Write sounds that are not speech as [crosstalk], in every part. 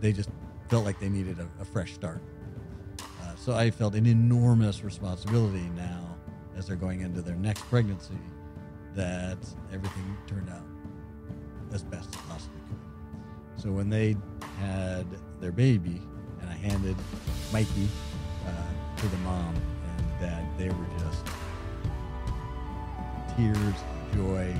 they just felt like they needed a, a fresh start. Uh, so I felt an enormous responsibility now as they're going into their next pregnancy that everything turned out as best as possibly could. So when they had their baby and I handed Mikey uh, to the mom and dad, they were just tears of joy.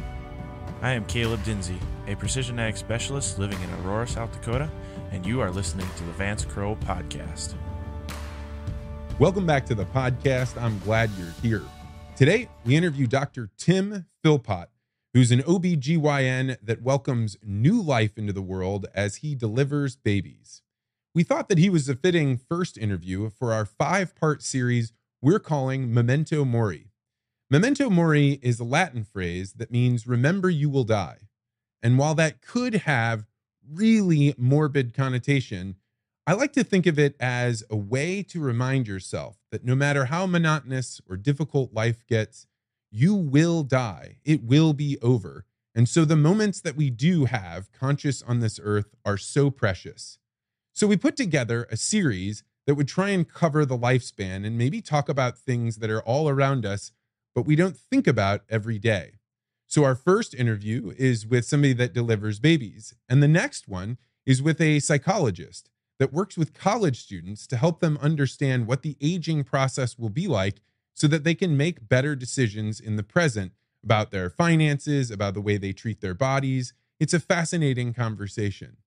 I am Caleb Dinsey, a precision ag specialist living in Aurora, South Dakota, and you are listening to the Vance Crowe Podcast. Welcome back to the podcast. I'm glad you're here. Today, we interview Dr. Tim Philpott, who's an OBGYN that welcomes new life into the world as he delivers babies. We thought that he was a fitting first interview for our five part series we're calling Memento Mori. Memento Mori is a Latin phrase that means remember you will die. And while that could have really morbid connotation, I like to think of it as a way to remind yourself that no matter how monotonous or difficult life gets, you will die. It will be over. And so the moments that we do have conscious on this earth are so precious. So we put together a series that would try and cover the lifespan and maybe talk about things that are all around us, but we don't think about every day. So our first interview is with somebody that delivers babies, and the next one is with a psychologist that works with college students to help them understand what the aging process will be like so that they can make better decisions in the present about their finances, about the way they treat their bodies. It's a fascinating conversation.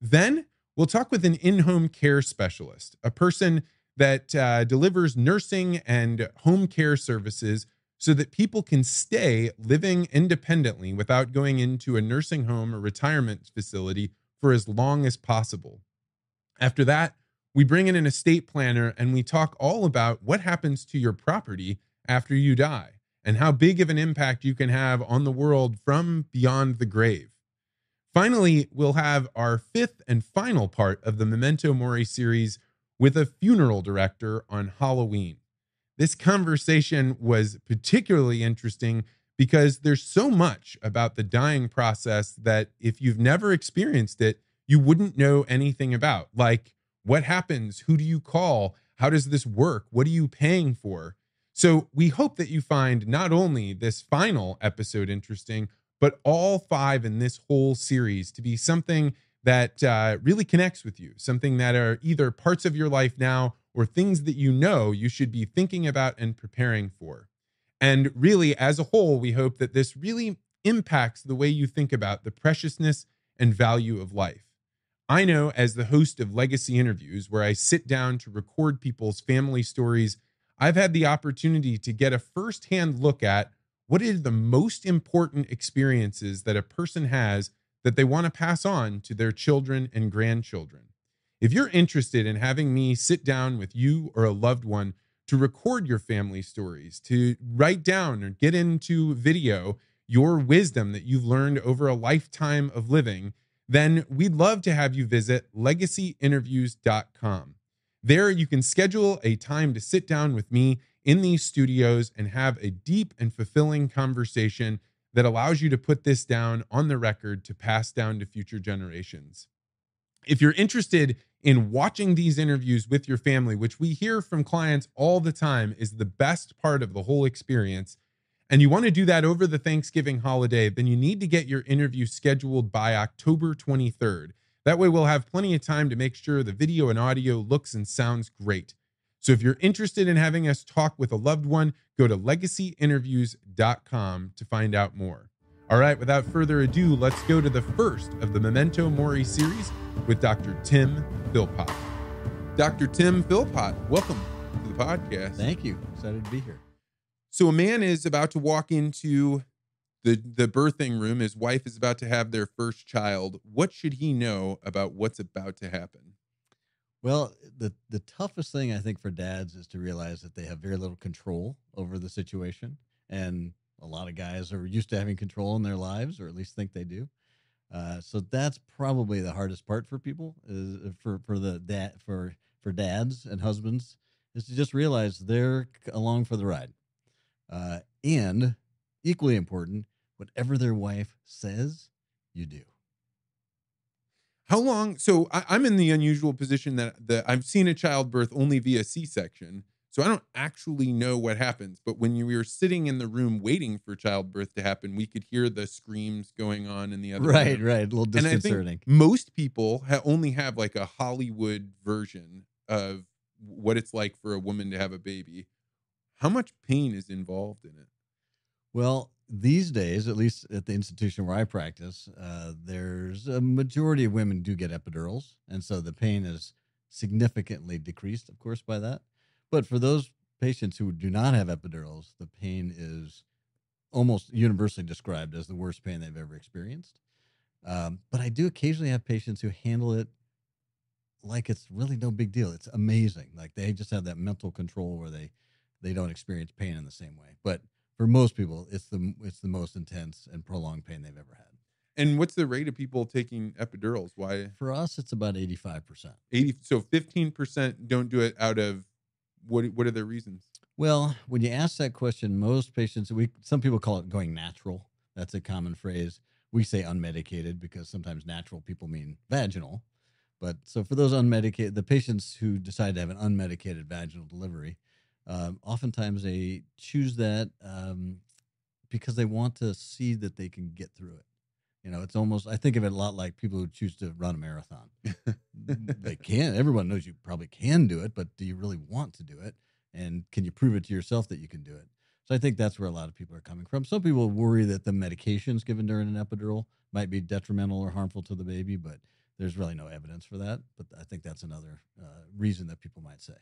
Then we'll talk with an in home care specialist, a person that uh, delivers nursing and home care services so that people can stay living independently without going into a nursing home or retirement facility for as long as possible. After that, we bring in an estate planner and we talk all about what happens to your property after you die and how big of an impact you can have on the world from beyond the grave. Finally, we'll have our fifth and final part of the Memento Mori series with a funeral director on Halloween. This conversation was particularly interesting because there's so much about the dying process that if you've never experienced it, you wouldn't know anything about. Like, what happens? Who do you call? How does this work? What are you paying for? So, we hope that you find not only this final episode interesting, but all five in this whole series to be something that uh, really connects with you, something that are either parts of your life now or things that you know you should be thinking about and preparing for. And really, as a whole, we hope that this really impacts the way you think about the preciousness and value of life. I know as the host of Legacy Interviews, where I sit down to record people's family stories, I've had the opportunity to get a firsthand look at what are the most important experiences that a person has that they want to pass on to their children and grandchildren. If you're interested in having me sit down with you or a loved one to record your family stories, to write down or get into video your wisdom that you've learned over a lifetime of living, then we'd love to have you visit legacyinterviews.com. There, you can schedule a time to sit down with me in these studios and have a deep and fulfilling conversation that allows you to put this down on the record to pass down to future generations. If you're interested in watching these interviews with your family, which we hear from clients all the time is the best part of the whole experience, and you want to do that over the Thanksgiving holiday, then you need to get your interview scheduled by October 23rd. That way, we'll have plenty of time to make sure the video and audio looks and sounds great. So, if you're interested in having us talk with a loved one, go to legacyinterviews.com to find out more. All right, without further ado, let's go to the first of the Memento Mori series with Dr. Tim Philpott. Dr. Tim Philpott, welcome to the podcast. Thank you. Excited to be here. So a man is about to walk into the the birthing room. His wife is about to have their first child. What should he know about what's about to happen? Well, the the toughest thing I think for dads is to realize that they have very little control over the situation, and a lot of guys are used to having control in their lives, or at least think they do. Uh, so that's probably the hardest part for people is uh, for for the dad for for dads and husbands is to just realize they're along for the ride. Uh, and equally important, whatever their wife says, you do. How long? So I, I'm in the unusual position that that I've seen a childbirth only via C-section, so I don't actually know what happens. But when you were sitting in the room waiting for childbirth to happen, we could hear the screams going on in the other Right, room. right. Right. A little And I disconcerting. think most people ha- only have like a Hollywood version of what it's like for a woman to have a baby. How much pain is involved in it? Well, these days, at least at the institution where I practice, uh, there's a majority of women do get epidurals, and so the pain is significantly decreased, of course, by that. But for those patients who do not have epidurals, the pain is almost universally described as the worst pain they've ever experienced. Um, but I do occasionally have patients who handle it like it's really no big deal. It's amazing. Like they just have that mental control where they they don't experience pain in the same way. But for most people, it's the it's the most intense and prolonged pain they've ever had. And what's the rate of people taking epidurals? Why For us, it's about eighty five percent. 80 so 15% don't do it out of what what are their reasons? Well, when you ask that question, most patients we some people call it going natural. That's a common phrase. We say unmedicated because sometimes natural people mean vaginal. But so for those unmedicated, the patients who decide to have an unmedicated vaginal delivery, um, oftentimes they choose that um, because they want to see that they can get through it. You know, it's almost I think of it a lot like people who choose to run a marathon. [laughs] they can. Everyone knows you probably can do it, but do you really want to do it? And can you prove it to yourself that you can do it? So I think that's where a lot of people are coming from. Some people worry that the medications given during an epidural might be detrimental or harmful to the baby, but there's really no evidence for that. But I think that's another uh, reason that people might say.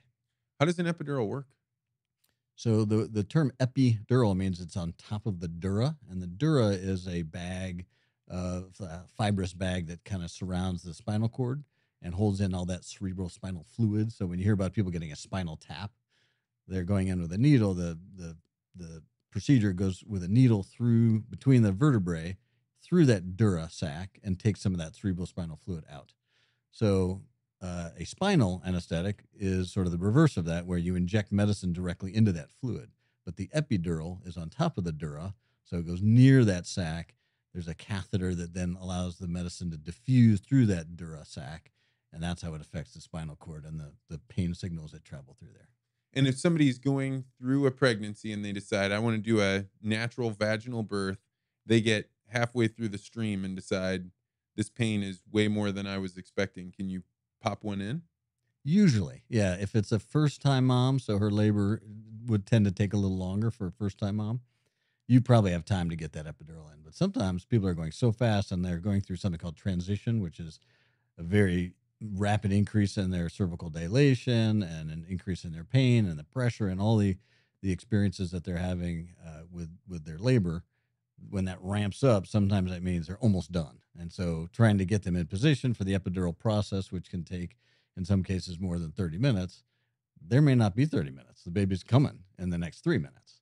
How does an epidural work? So the the term epidural means it's on top of the dura, and the dura is a bag, uh, fibrous bag that kind of surrounds the spinal cord and holds in all that cerebral spinal fluid. So when you hear about people getting a spinal tap, they're going in with a needle. The the the procedure goes with a needle through between the vertebrae, through that dura sac, and takes some of that cerebral spinal fluid out. So uh, a spinal anesthetic is sort of the reverse of that, where you inject medicine directly into that fluid. But the epidural is on top of the dura, so it goes near that sac. There's a catheter that then allows the medicine to diffuse through that dura sac, and that's how it affects the spinal cord and the, the pain signals that travel through there. And if somebody's going through a pregnancy and they decide I want to do a natural vaginal birth, they get halfway through the stream and decide this pain is way more than I was expecting. Can you pop one in? Usually, yeah. If it's a first time mom, so her labor would tend to take a little longer for a first time mom, you probably have time to get that epidural in. But sometimes people are going so fast and they're going through something called transition, which is a very rapid increase in their cervical dilation and an increase in their pain and the pressure and all the the experiences that they're having uh, with with their labor. When that ramps up sometimes that means they're almost done. And so trying to get them in position for the epidural process which can take in some cases more than 30 minutes there may not be 30 minutes. The baby's coming in the next three minutes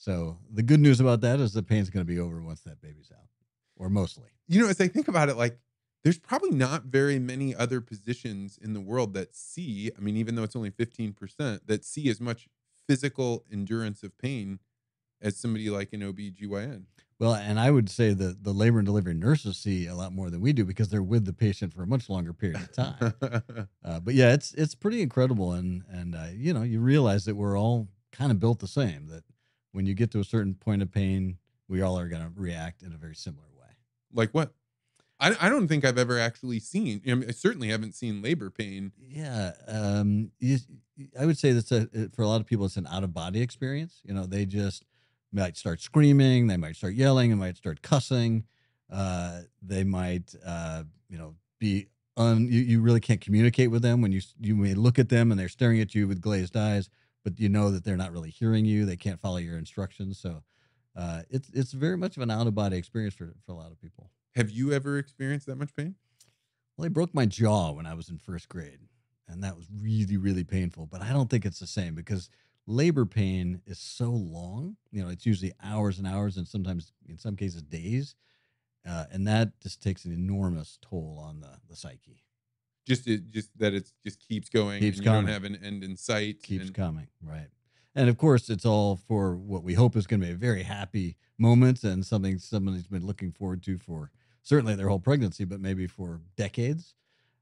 so the good news about that is the pain's going to be over once that baby's out or mostly You know, as I think about it, like there's probably not very many other positions in the world that see, I mean, even though it's only 15%, that see as much physical endurance of pain as somebody like an OB/GYN. Well, and I would say that the labor and delivery nurses see a lot more than we do because they're with the patient for a much longer period of time. [laughs] uh, but yeah, it's it's pretty incredible, and and uh, you know you realize that we're all kind of built the same. That when you get to a certain point of pain, we all are going to react in a very similar way. like what? I, I don't think I've ever actually seen, I, mean, I certainly haven't seen labor pain. Yeah, um, you, I would say that's a for a lot of people it's an out of body experience. You know, they just might start screaming, they might start yelling, they might start cussing, uh, they might uh, you know be un. You, you really can't communicate with them when you you may look at them and they're staring at you with glazed eyes, but you know that they're not really hearing you. They can't follow your instructions, so uh, it's it's very much of an out of body experience for for a lot of people. Have you ever experienced that much pain? Well, I broke my jaw when I was in first grade, and that was really, really painful. But I don't think it's the same because labor pain is so long. You know, it's usually hours and hours, and sometimes, in some cases, days. Uh, and that just takes an enormous toll on the, the psyche. Just it, just that it just keeps going Keeps and you don't have an end in sight. Keeps and- coming, right? And of course, it's all for what we hope is going to be a very happy moment and something somebody's been looking forward to for certainly their whole pregnancy, but maybe for decades.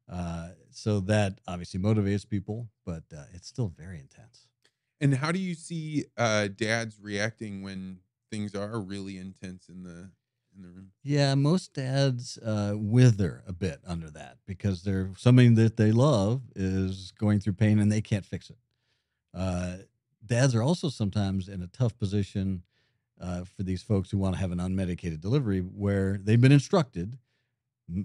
Uh, so that obviously motivates people, but uh, it's still very intense. And how do you see uh, dads reacting when things are really intense in the in the room? Yeah, most dads uh, wither a bit under that because they're something that they love is going through pain and they can't fix it. Uh, dads are also sometimes in a tough position uh, for these folks who want to have an unmedicated delivery where they've been instructed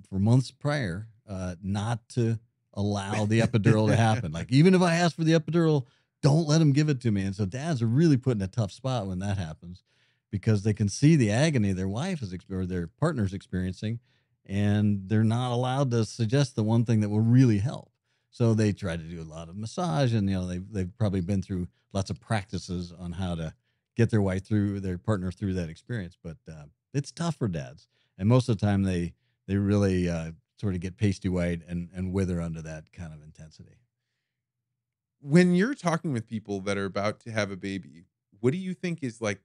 for months prior uh, not to allow the epidural to happen. Like, [laughs] even if I ask for the epidural, don't let them give it to me. And so dads are really put in a tough spot when that happens because they can see the agony their wife is or their partner's experiencing, and they're not allowed to suggest the one thing that will really help. So they try to do a lot of massage, and you know they've they've probably been through lots of practices on how to get their wife through their partner through that experience. But uh, it's tough for dads, and most of the time they they really uh, sort of get pasty white and and wither under that kind of intensity. When you're talking with people that are about to have a baby, what do you think is like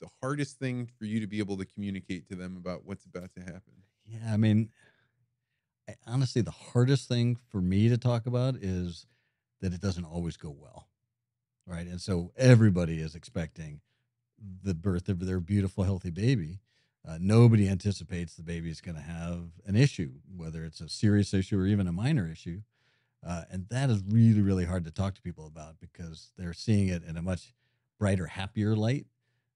the hardest thing for you to be able to communicate to them about what's about to happen? Yeah, I mean, I, honestly, the hardest thing for me to talk about is that it doesn't always go well, right? And so everybody is expecting the birth of their beautiful, healthy baby. Uh, nobody anticipates the baby is going to have an issue, whether it's a serious issue or even a minor issue. Uh, and that is really, really hard to talk to people about because they're seeing it in a much brighter, happier light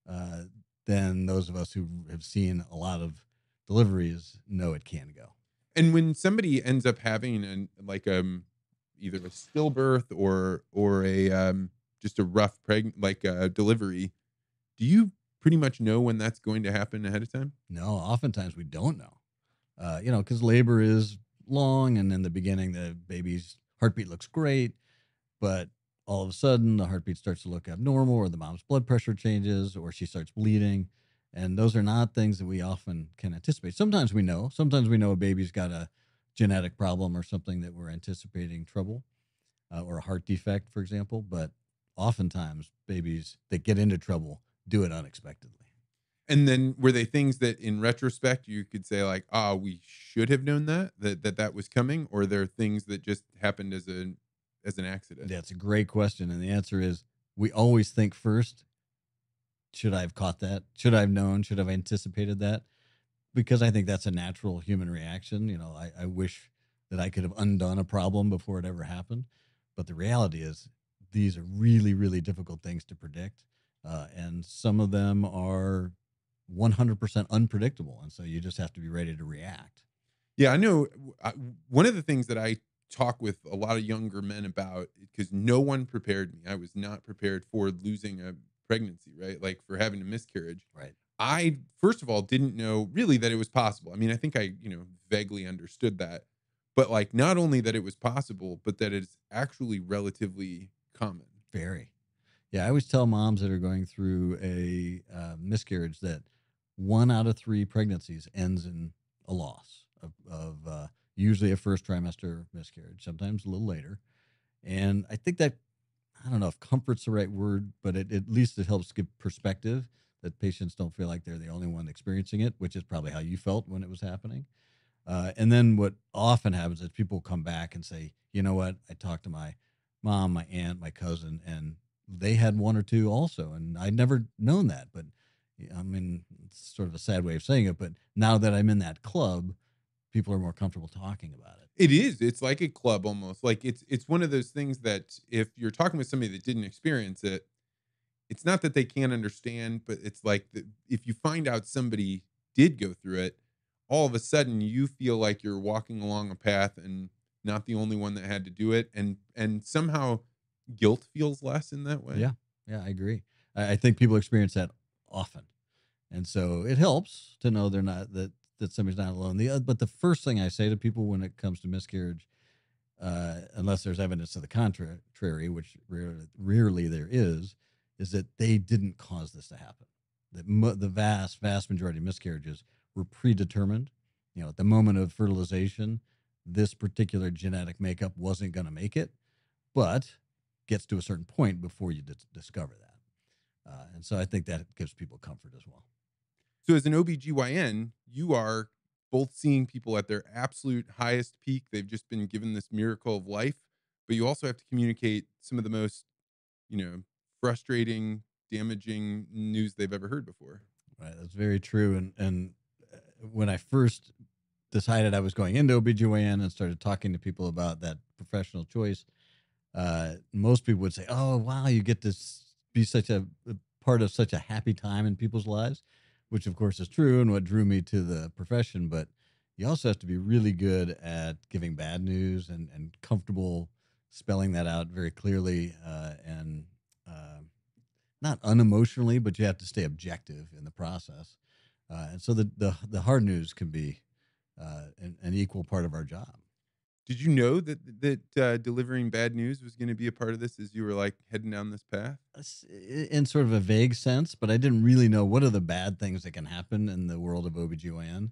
uh, than those of us who have seen a lot of deliveries know it can go. And when somebody ends up having an like um either a stillbirth or or a um just a rough preg like a delivery, do you pretty much know when that's going to happen ahead of time? No, oftentimes we don't know. Uh, you know, because labor is long, and in the beginning, the baby's heartbeat looks great, but all of a sudden, the heartbeat starts to look abnormal, or the mom's blood pressure changes, or she starts bleeding. And those are not things that we often can anticipate. Sometimes we know. Sometimes we know a baby's got a genetic problem or something that we're anticipating trouble, uh, or a heart defect, for example. But oftentimes, babies that get into trouble do it unexpectedly. And then were they things that in retrospect you could say like, ah, we should have known that that that that was coming, or there things that just happened as a as an accident? That's a great question. And the answer is we always think first, should I have caught that? Should I have known? Should I have anticipated that? Because I think that's a natural human reaction. You know, I, I wish that I could have undone a problem before it ever happened. But the reality is, these are really, really difficult things to predict. Uh, and some of them are 100% unpredictable. And so you just have to be ready to react. Yeah, I know. I, one of the things that I talk with a lot of younger men about because no one prepared me. I was not prepared for losing a pregnancy, right? Like for having a miscarriage. Right. I first of all didn't know really that it was possible. I mean, I think I, you know, vaguely understood that. But like not only that it was possible, but that it's actually relatively common. Very. Yeah, I always tell moms that are going through a uh, miscarriage that one out of three pregnancies ends in a loss of, of uh, usually a first trimester miscarriage, sometimes a little later. And I think that, I don't know if comfort's the right word, but it, at least it helps give perspective that patients don't feel like they're the only one experiencing it, which is probably how you felt when it was happening. Uh, and then what often happens is people come back and say, you know what, I talked to my mom, my aunt, my cousin, and they had one or two also. And I'd never known that. But I mean, it's sort of a sad way of saying it. But now that I'm in that club, people are more comfortable talking about it. It is. It's like a club almost. Like it's it's one of those things that if you're talking with somebody that didn't experience it, it's not that they can't understand, but it's like the, if you find out somebody did go through it, all of a sudden you feel like you're walking along a path and not the only one that had to do it, and and somehow guilt feels less in that way. Yeah, yeah, I agree. I, I think people experience that often, and so it helps to know they're not that that somebody's not alone. The but the first thing I say to people when it comes to miscarriage, uh, unless there's evidence to the contrary, which rarely, rarely there is, is that they didn't cause this to happen. That mo- the vast, vast majority of miscarriages were predetermined. You know, at the moment of fertilization, this particular genetic makeup wasn't going to make it, but gets to a certain point before you dis- discover that. Uh, and so I think that gives people comfort as well. So as an OBGYN, you are both seeing people at their absolute highest peak. They've just been given this miracle of life, but you also have to communicate some of the most, you know, frustrating, damaging news they've ever heard before. Right, that's very true. And and uh, when I first decided I was going into OBGYN and started talking to people about that professional choice, uh, most people would say, "Oh, wow, you get to be such a, a part of such a happy time in people's lives," which of course is true and what drew me to the profession. But you also have to be really good at giving bad news and and comfortable spelling that out very clearly uh, and uh, not unemotionally, but you have to stay objective in the process. Uh, and so the, the the hard news can be uh, an, an equal part of our job. Did you know that that uh, delivering bad news was going to be a part of this as you were like heading down this path? in sort of a vague sense, but I didn't really know what are the bad things that can happen in the world of OBGYN.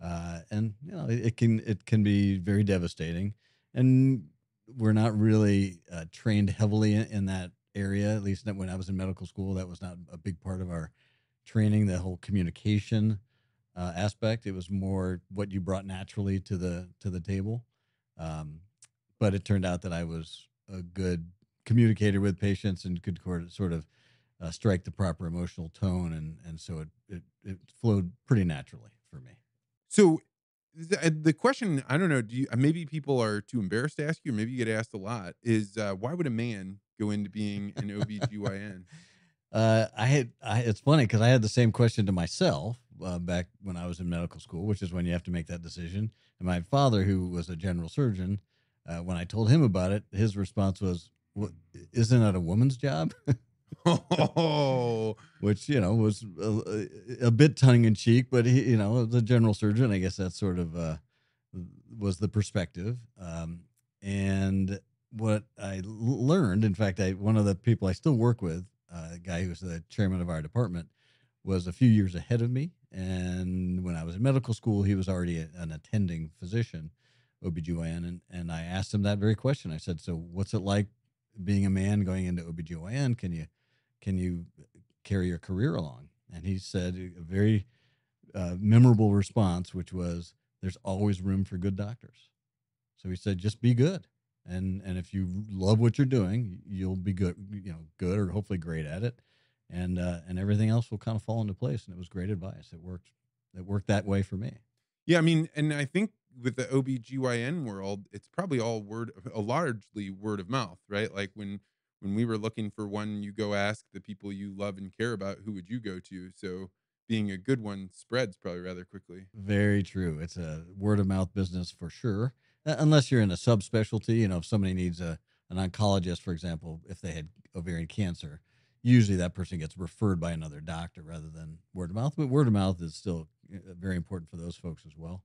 Uh, and you know, it, it can it can be very devastating. And we're not really uh, trained heavily in, in that area. At least when I was in medical school, that was not a big part of our training. The whole communication uh, aspect. It was more what you brought naturally to the to the table. Um, but it turned out that I was a good communicator with patients and could sort of uh, strike the proper emotional tone, and and so it, it it flowed pretty naturally for me. So the, uh, question I don't know, do you uh, maybe people are too embarrassed to ask you, or maybe you get asked a lot, is uh, why would a man go into being an OBGYN? [laughs] Uh, I had I, it's funny because I had the same question to myself uh, back when I was in medical school, which is when you have to make that decision. And my father, who was a general surgeon, uh, when I told him about it, his response was, "Isn't that a woman's job?" oh, [laughs] [laughs] which you know was a, a bit tongue in cheek, but he, you know, a general surgeon, I guess that sort of uh, was the perspective. Um, and what I l- learned, in fact, I one of the people I still work with, uh, a guy who was the chairman of our department, was a few years ahead of me. And when I was in medical school, he was already a, an attending physician, OBGYN. And, and I asked him that very question. I said, So, what's it like being a man going into OBGYN? Can you, can you carry your career along? And he said a very uh, memorable response, which was, There's always room for good doctors. So he said, Just be good. And, and if you love what you're doing, you'll be good, you know, good or hopefully great at it and uh, and everything else will kind of fall into place. And it was great advice. It worked. It worked that way for me. yeah. I mean, and I think with the OBGYN world, it's probably all word, a largely word of mouth, right? Like when when we were looking for one, you go ask the people you love and care about, who would you go to? So being a good one spreads probably rather quickly. Very true. It's a word of mouth business for sure. Unless you're in a subspecialty, you know, if somebody needs a an oncologist, for example, if they had ovarian cancer, usually that person gets referred by another doctor rather than word of mouth. But word of mouth is still uh, very important for those folks as well.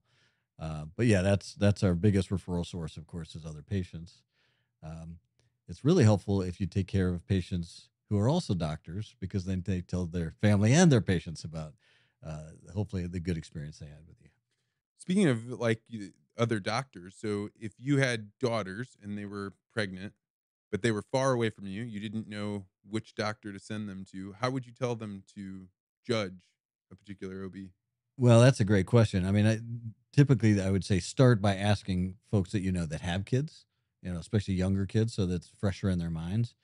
Uh, but yeah, that's that's our biggest referral source, of course, is other patients. Um, it's really helpful if you take care of patients who are also doctors because then they tell their family and their patients about uh, hopefully the good experience they had with you. Speaking of like other doctors, so if you had daughters and they were pregnant, but they were far away from you, you didn't know which doctor to send them to, how would you tell them to judge a particular OB? Well, that's a great question. I mean, I, typically I would say start by asking folks that you know that have kids, you know, especially younger kids, so that's fresher in their minds,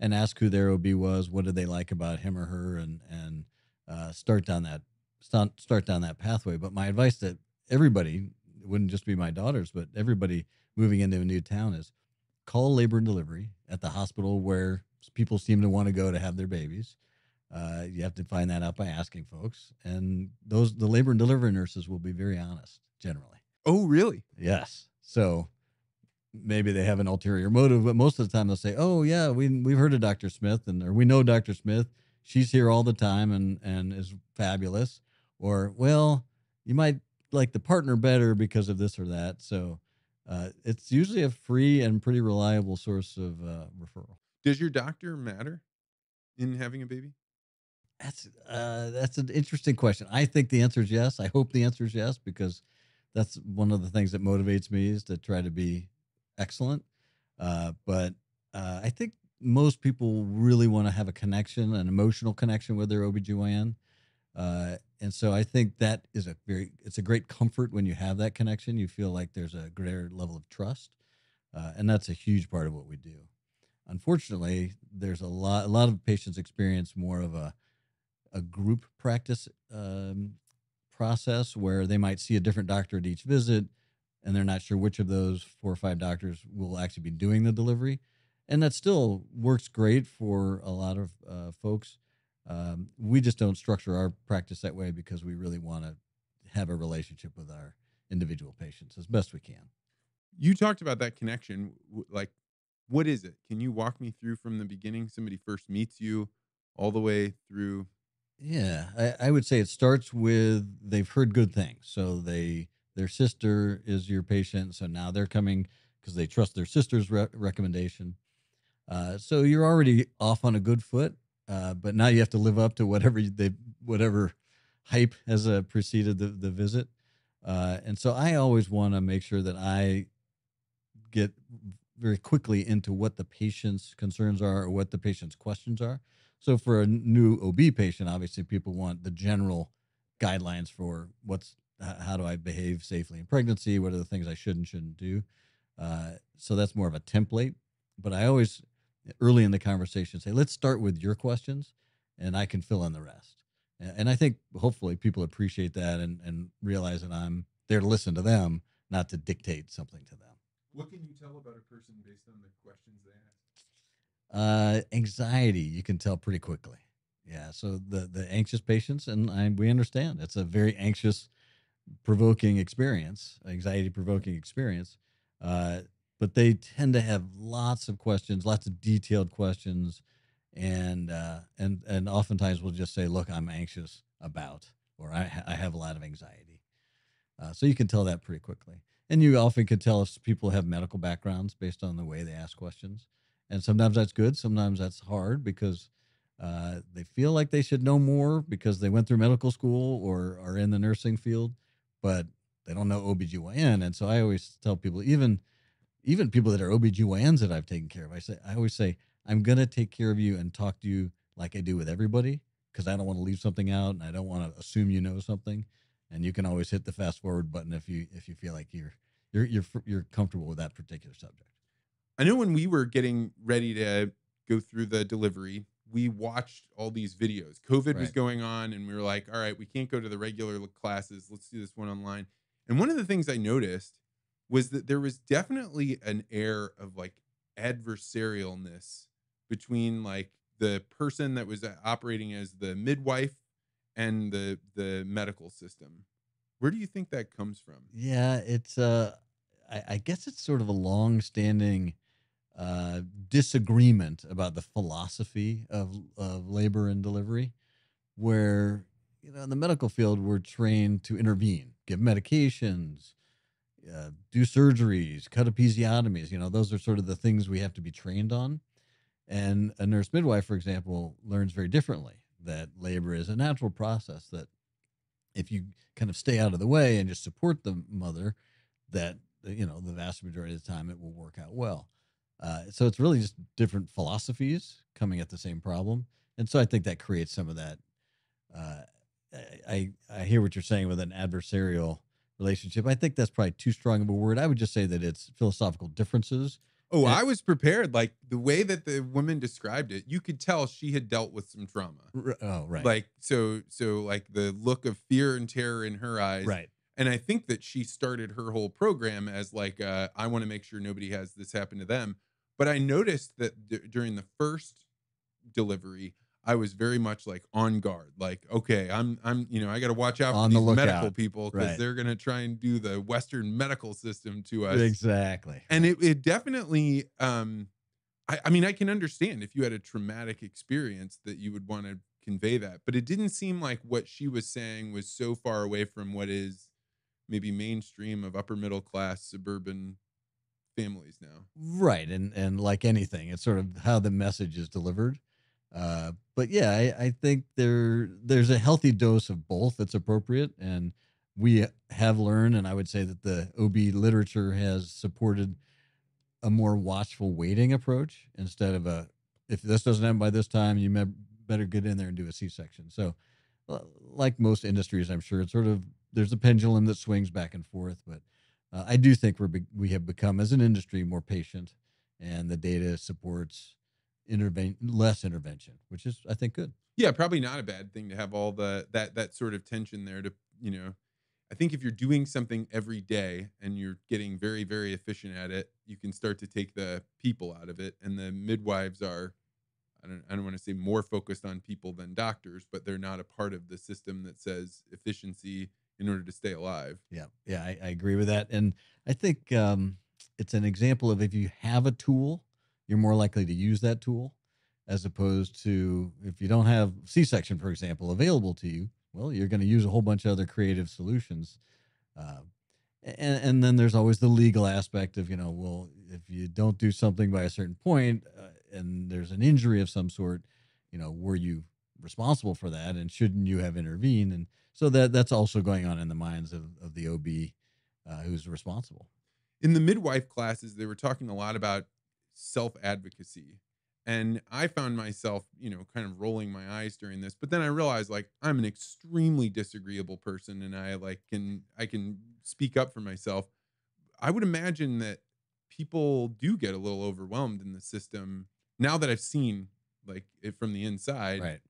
and ask who their OB was, what did they like about him or her, and and uh, start down that start start down that pathway. But my advice to everybody it wouldn't just be my daughters, but everybody moving into a new town is call labor and delivery at the hospital where people seem to want to go to have their babies. Uh, you have to find that out by asking folks, and those the labor and delivery nurses will be very honest generally. Oh, really? Yes, so maybe they have an ulterior motive, but most of the time they'll say, "Oh yeah, we we've heard of Dr. Smith, and or we know Dr. Smith. She's here all the time and and is fabulous." Or, "Well, you might like the partner better because of this or that." So uh, it's usually a free and pretty reliable source of uh, referral. Does your doctor matter in having a baby? That's uh, that's an interesting question. I think the answer is yes. I hope the answer is yes because that's one of the things that motivates me is to try to be excellent. Uh, but uh, I think most people really want to have a connection, an emotional connection with their OBGYN. Uh, and so I think that is a very it's a great comfort when you have that connection. You feel like there's a greater level of trust, uh, and that's a huge part of what we do. Unfortunately, there's a lot a lot of patients experience more of a a group practice um, process where they might see a different doctor at each visit, and they're not sure which of those four or five doctors will actually be doing the delivery, and that still works great for a lot of uh, folks um, we just don't structure our practice that way because we really want to have a relationship with our individual patients as best we can. You talked about that connection. Like, what is it? Can you walk me through from the beginning? Somebody first meets you all the way through. Yeah, I, I would say it starts with they've heard good things. So they their sister is your patient, so now they're coming because they trust their sister's re- recommendation. Uh, so you're already off on a good foot, uh, but now you have to live up to whatever they whatever hype has uh, preceded the, the visit. Uh, and so I always want to make sure that I get very quickly into what the patient's concerns are or what the patient's questions are. So for a new OB patient, obviously people want the general guidelines for what's how do I behave safely in pregnancy? What are the things I should and shouldn't do? Uh, so that's more of a template. But I always early in the conversation say, let's start with your questions and I can fill in the rest. And I think hopefully people appreciate that and, and realize that I'm there to listen to them, not to dictate something to them. What can you tell about a person based on the questions they ask? Uh, anxiety, you can tell pretty quickly. Yeah. So the, the anxious patients, and I, we understand it's a very anxious, provoking experience, anxiety provoking experience. Uh, but they tend to have lots of questions, lots of detailed questions, and uh, and and oftentimes we'll just say, "Look, I'm anxious about," or "I, ha- I have a lot of anxiety." Uh, so you can tell that pretty quickly, and you often can tell if people have medical backgrounds based on the way they ask questions, and sometimes that's good, sometimes that's hard because. Uh, they feel like they should know more because they went through medical school or are in the nursing field, but they don't know OBGYN. And so I always tell people, even even people that are OBGYNs that I've taken care of, I say, I always say, I'm going to take care of you and talk to you like I do with everybody because I don't want to leave something out and I don't want to assume you know something. And you can always hit the fast forward button if you if you feel like you're you're you're you're comfortable with that particular subject. I know when we were getting ready to go through the delivery, we watched all these videos. COVID right. was going on, and we were like, "All right, we can't go to the regular classes. Let's do this one online." And one of the things I noticed was that there was definitely an air of like adversarialness between like the person that was uh, operating as the midwife and the the medical system. Where do you think that comes from? Yeah, it's uh I, I guess it's sort of a long-standing uh, disagreement about the philosophy of of labor and delivery, where you know in the medical field we're trained to intervene, give medications, uh, do surgeries, cut episiotomies. You know, those are sort of the things we have to be trained on. And a nurse midwife, for example, learns very differently that labor is a natural process that if you kind of stay out of the way and just support the mother, that, you know, the vast majority of the time it will work out well. Uh, so it's really just different philosophies coming at the same problem. And so I think that creates some of that. Uh, I, I hear what you're saying with an adversarial relationship. I think that's probably too strong of a word. I would just say that it's philosophical differences. Oh, and, I was prepared. Like the way that the woman described it, you could tell she had dealt with some trauma. R- oh, right. Like so, so like the look of fear and terror in her eyes. Right. And I think that she started her whole program as like, uh, I want to make sure nobody has this happen to them. But I noticed that d- during the first delivery, I was very much like on guard. Like, okay, I'm I'm you know, I got to watch out for these the medical people because right. they're going to try and do the western medical system to us. Exactly. And it it definitely um I I mean, I can understand if you had a traumatic experience that you would want to convey that, but it didn't seem like what she was saying was so far away from what is maybe mainstream of upper middle class suburban families now. Right. And and like anything, it's sort of how the message is delivered. Uh, but yeah, I, I, think there there's a healthy dose of both that's appropriate, and we have learned, and I would say that the OB literature has supported a more watchful waiting approach instead of a if this doesn't end by this time, you better get in there and do a C-section. So uh, like most industries, I'm sure it's sort of there's a pendulum that swings back and forth. But uh, I do think we're we have become as an industry more patient, and the data supports intervene less intervention, which is I think good. Yeah, probably not a bad thing to have all the that that sort of tension there to you know. I think if you're doing something every day and you're getting very very efficient at it, you can start to take the people out of it, and the midwives are I don't I don't want to say more focused on people than doctors, but they're not a part of the system that says efficiency in order to stay alive. Yeah, yeah, I, I agree with that, and I think um, it's an example of if you have a tool, you're more likely to use that tool, as opposed to if you don't have C-section, for example, available to you. Well, you're going to use a whole bunch of other creative solutions. Uh, and, and then there's always the legal aspect of you know well if you don't do something by a certain point uh, and there's an injury of some sort you know were you responsible for that and shouldn't you have intervened and so that that's also going on in the minds of, of the ob uh, who's responsible In the midwife classes, they were talking a lot about self advocacy. And I found myself, you know, kind of rolling my eyes during this. But then I realized like I'm an extremely disagreeable person and I like can I can speak up for myself. I would imagine that people do get a little overwhelmed in the system now that I've seen like it from the inside. right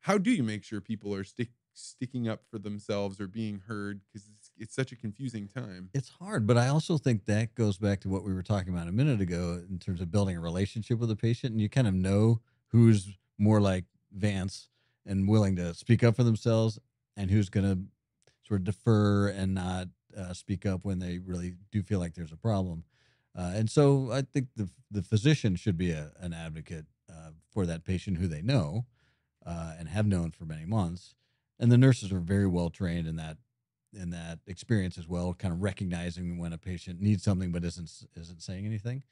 How do you make sure people are stick sticking up for themselves or being heard? Because it's, such a confusing time. It's hard, but I also think that goes back to what we were talking about a minute ago in terms of building a relationship with a patient. And you kind of know who's more like Vance and willing to speak up for themselves and who's going to sort of defer and not uh, speak up when they really do feel like there's a problem. Uh, and so I think the, the physician should be a, an advocate uh, for that patient who they know uh, and have known for many months. And the nurses are very well trained in that in that experience as well, kind of recognizing when a patient needs something but isn't isn't saying anything.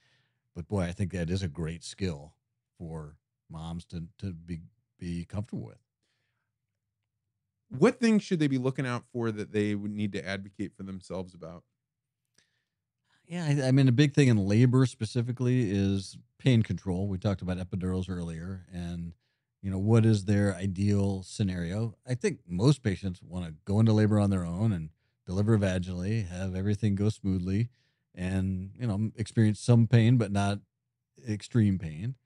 But boy, I think that is a great skill for moms to to be be comfortable with. What things should they be looking out for that they would need to advocate for themselves about? Yeah, I, I mean, a big thing in labor specifically is pain control. We talked about epidurals earlier, and you know what is their ideal scenario? I think most patients want to go into labor on their own and deliver vaginally, have everything go smoothly, and you know experience some pain, but not extreme pain.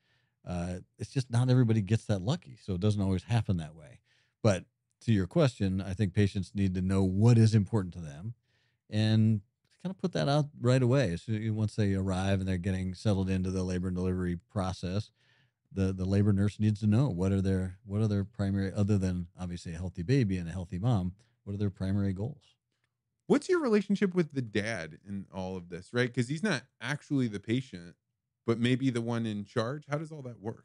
Uh, it's just not everybody gets that lucky, so it doesn't always happen that way. But to your question, I think patients need to know what is important to them, and kind of put that out right away. So once they arrive and they're getting settled into the labor and delivery process, the the labor nurse needs to know what are their what are their primary other than obviously a healthy baby and a healthy mom. What are their primary goals? What's your relationship with the dad in all of this, right? Because he's not actually the patient, but maybe the one in charge. How does all that work?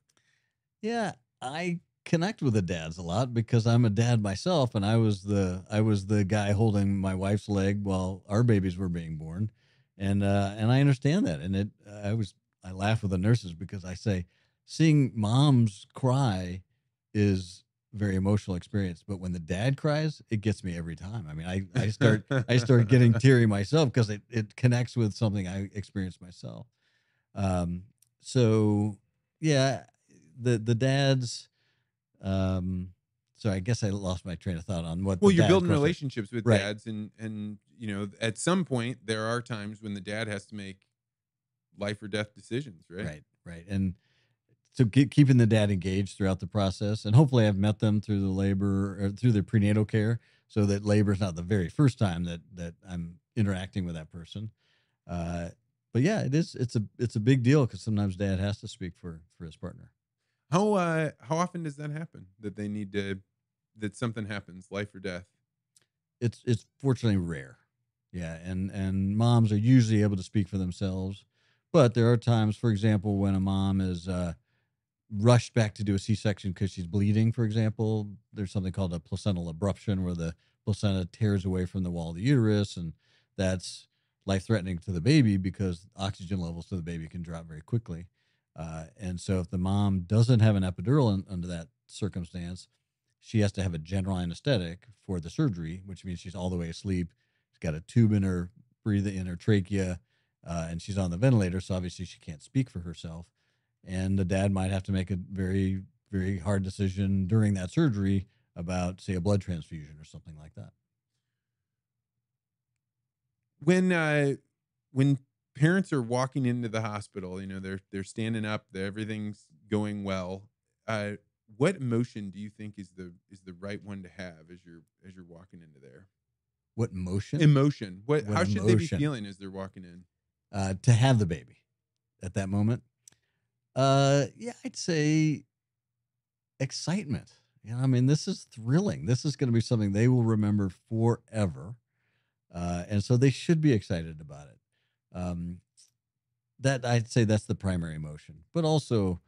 Yeah, I connect with the dads a lot because I'm a dad myself, and I was the I was the guy holding my wife's leg while our babies were being born, and uh, and I understand that. And it I was I laugh with the nurses because I say seeing moms cry is very emotional experience, but when the dad cries, it gets me every time. I mean, I I start I start getting [laughs] teary myself because it, it connects with something I experienced myself. Um, so yeah, the the dads. Um, so I guess I lost my train of thought on what. Well, you're building relationships with Right. dads, and and you know, at some point, there are times when the dad has to make life or death decisions, right? Right, right, and so ke- keeping the dad engaged throughout the process, and hopefully I've met them through the labor or through their prenatal care, so that labor is not the very first time that that I'm interacting with that person. Uh, but yeah, it is. It's a it's a big deal because sometimes dad has to speak for for his partner. How uh how often does that happen that they need to that something happens, life or death? it's it's fortunately rare. Yeah, and and moms are usually able to speak for themselves, but there are times, for example, when a mom is uh, rushed back to do a C-section because she's bleeding. For example, there's something called a placental abruption, where the placenta tears away from the wall of the uterus, and that's life-threatening to the baby because oxygen levels to the baby can drop very quickly. Uh, and so, if the mom doesn't have an epidural in, under that circumstance, she has to have a general anesthetic for the surgery, which means she's all the way asleep. She's got a tube in her breathing in her trachea, uh, and she's on the ventilator, so obviously she can't speak for herself. And the dad might have to make a very, very hard decision during that surgery about, say, a blood transfusion or something like that. when uh when parents are walking into the hospital you know they're they're standing up they're, everything's going well uh what emotion do you think is the is the right one to have as you're as you're walking into there? What emotion? Emotion. What, What how should they be feeling as they're walking in? Uh, to have the baby at that moment? Uh, yeah, I'd say excitement. You know, I mean, this is thrilling. This is going to be something they will remember forever, uh, and so they should be excited about it. Um, that I'd say that's the primary emotion, but also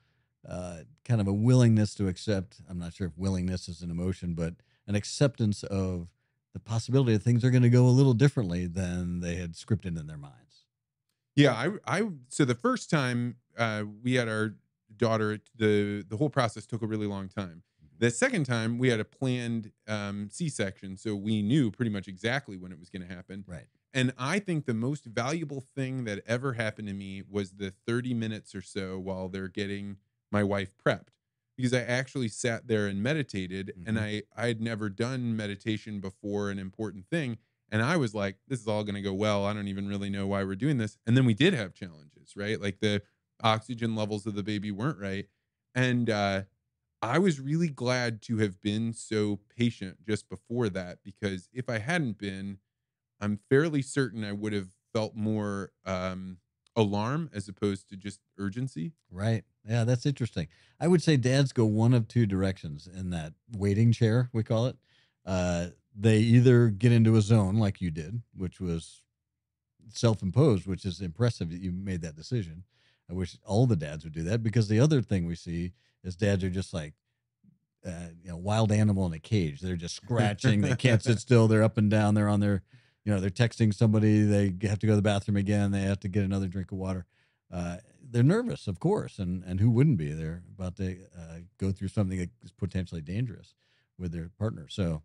uh, kind of a willingness to accept. I'm not sure if willingness is an emotion, but an acceptance of the possibility that things are going to go a little differently than they had scripted in their minds. Yeah i i so the first time uh we had our daughter the the whole process took a really long time the second time we had a planned um c-section so we knew pretty much exactly when it was going to happen Right. And I think the most valuable thing that ever happened to me was the 30 minutes or so while they're getting my wife prepped. Because I actually sat there and meditated and Mhm. I I had never done meditation before an important thing and I was like this is all going to go well. I don't even really know why we're doing this. And then we did have challenges, right? Like the oxygen levels of the baby weren't right. And uh I was really glad to have been so patient just before that because if I hadn't been I'm fairly certain I would have felt more um, alarm as opposed to just urgency. Right. Yeah, that's interesting. I would say dads go one of two directions in that waiting chair, we call it. Uh, they either get into a zone like you did, which was self imposed, which is impressive that you made that decision. I wish all the dads would do that because the other thing we see is dads are just like, uh, you know, wild animal in a cage. They're just scratching. they can't sit [laughs] still. They're up and down. They're on their, you know, they're texting somebody. They have to go to the bathroom again. They have to get another drink of water. Uh, they're nervous, of course, and and who wouldn't be? They're about to uh, go through something that is potentially dangerous with their partner. So,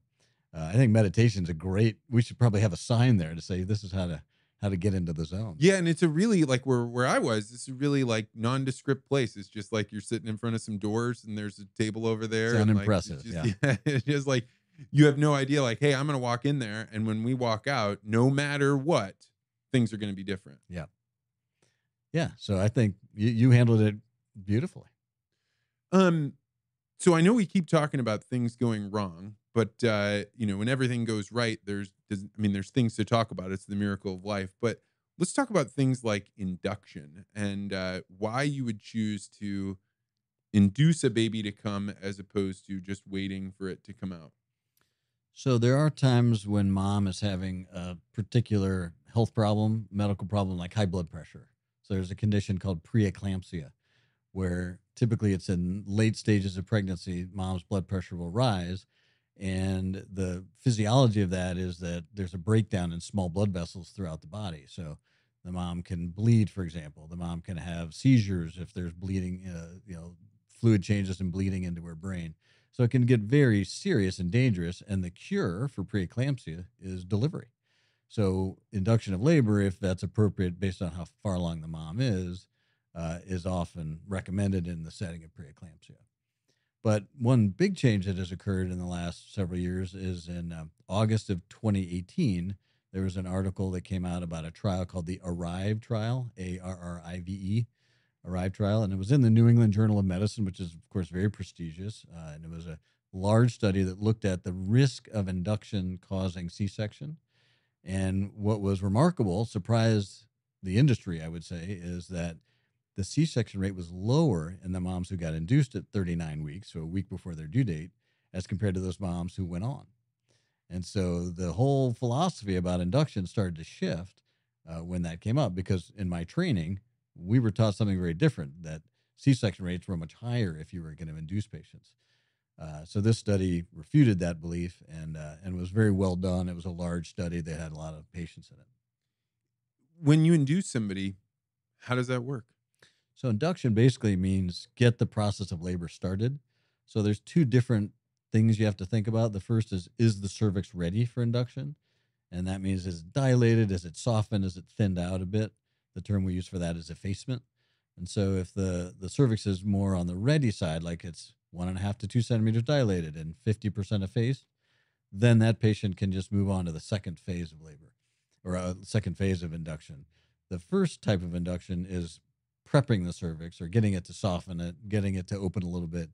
uh, I think meditation is a great. We should probably have a sign there to say this is how to how to get into the zone. Yeah, and it's a really like where where I was. It's a really like nondescript place. It's just like you're sitting in front of some doors, and there's a table over there. Sound and, like, it's impressive, just- [laughs] it's just like you have no idea. Like, hey, I'm gonna walk in there, and when we walk out, no matter what, things are gonna be different. Yeah, yeah. So I think you, you handled it beautifully. Um, so I know we keep talking about things going wrong, but uh, you know, when everything goes right, there's, there's, I mean, there's things to talk about. It's the miracle of life. But let's talk about things like induction and uh, why you would choose to induce a baby to come as opposed to just waiting for it to come out. So there are times when mom is having a particular health problem, medical problem like high blood pressure. So there's a condition called preeclampsia where typically it's in late stages of pregnancy, mom's blood pressure will rise and the physiology of that is that there's a breakdown in small blood vessels throughout the body. So the mom can bleed, for example. The mom can have seizures if there's bleeding, uh, you know, fluid changes and bleeding into her brain. So it can get very serious and dangerous. And the cure for preeclampsia is delivery. So induction of labor, if that's appropriate based on how far along the mom is, uh, is often recommended in the setting of preeclampsia. But one big change that has occurred in the last several years is in uh, August of 2018, there was an article that came out about a trial called the ARRIVE trial, A R R I V E, ARRIVE trial. And it was in the New England Journal of Medicine, which is, of course, very prestigious. Uh, and it was a large study that looked at the risk of induction causing C section. And what was remarkable, surprised the industry, I would say, is that the C section rate was lower in the moms who got induced at 39 weeks, so a week before their due date, as compared to those moms who went on. And so the whole philosophy about induction started to shift uh, when that came up because in my training, we were taught something very different that C section rates were much higher if you were going to induce patients. Uh, so this study refuted that belief and uh, and was very well done. It was a large study that had a lot of patients in it. When you induce somebody, how does that work? So induction basically means get the process of labor started. So there's two different things you have to think about. The first is is the cervix ready for induction? And that means is it dilated, is it softened, is it thinned out a bit? The term we use for that is effacement. And so if the the cervix is more on the ready side, like it's one and a half to two centimeters dilated and 50% effaced, then that patient can just move on to the second phase of labor or a second phase of induction. The first type of induction is prepping the cervix or getting it to soften it, getting it to open a little bit.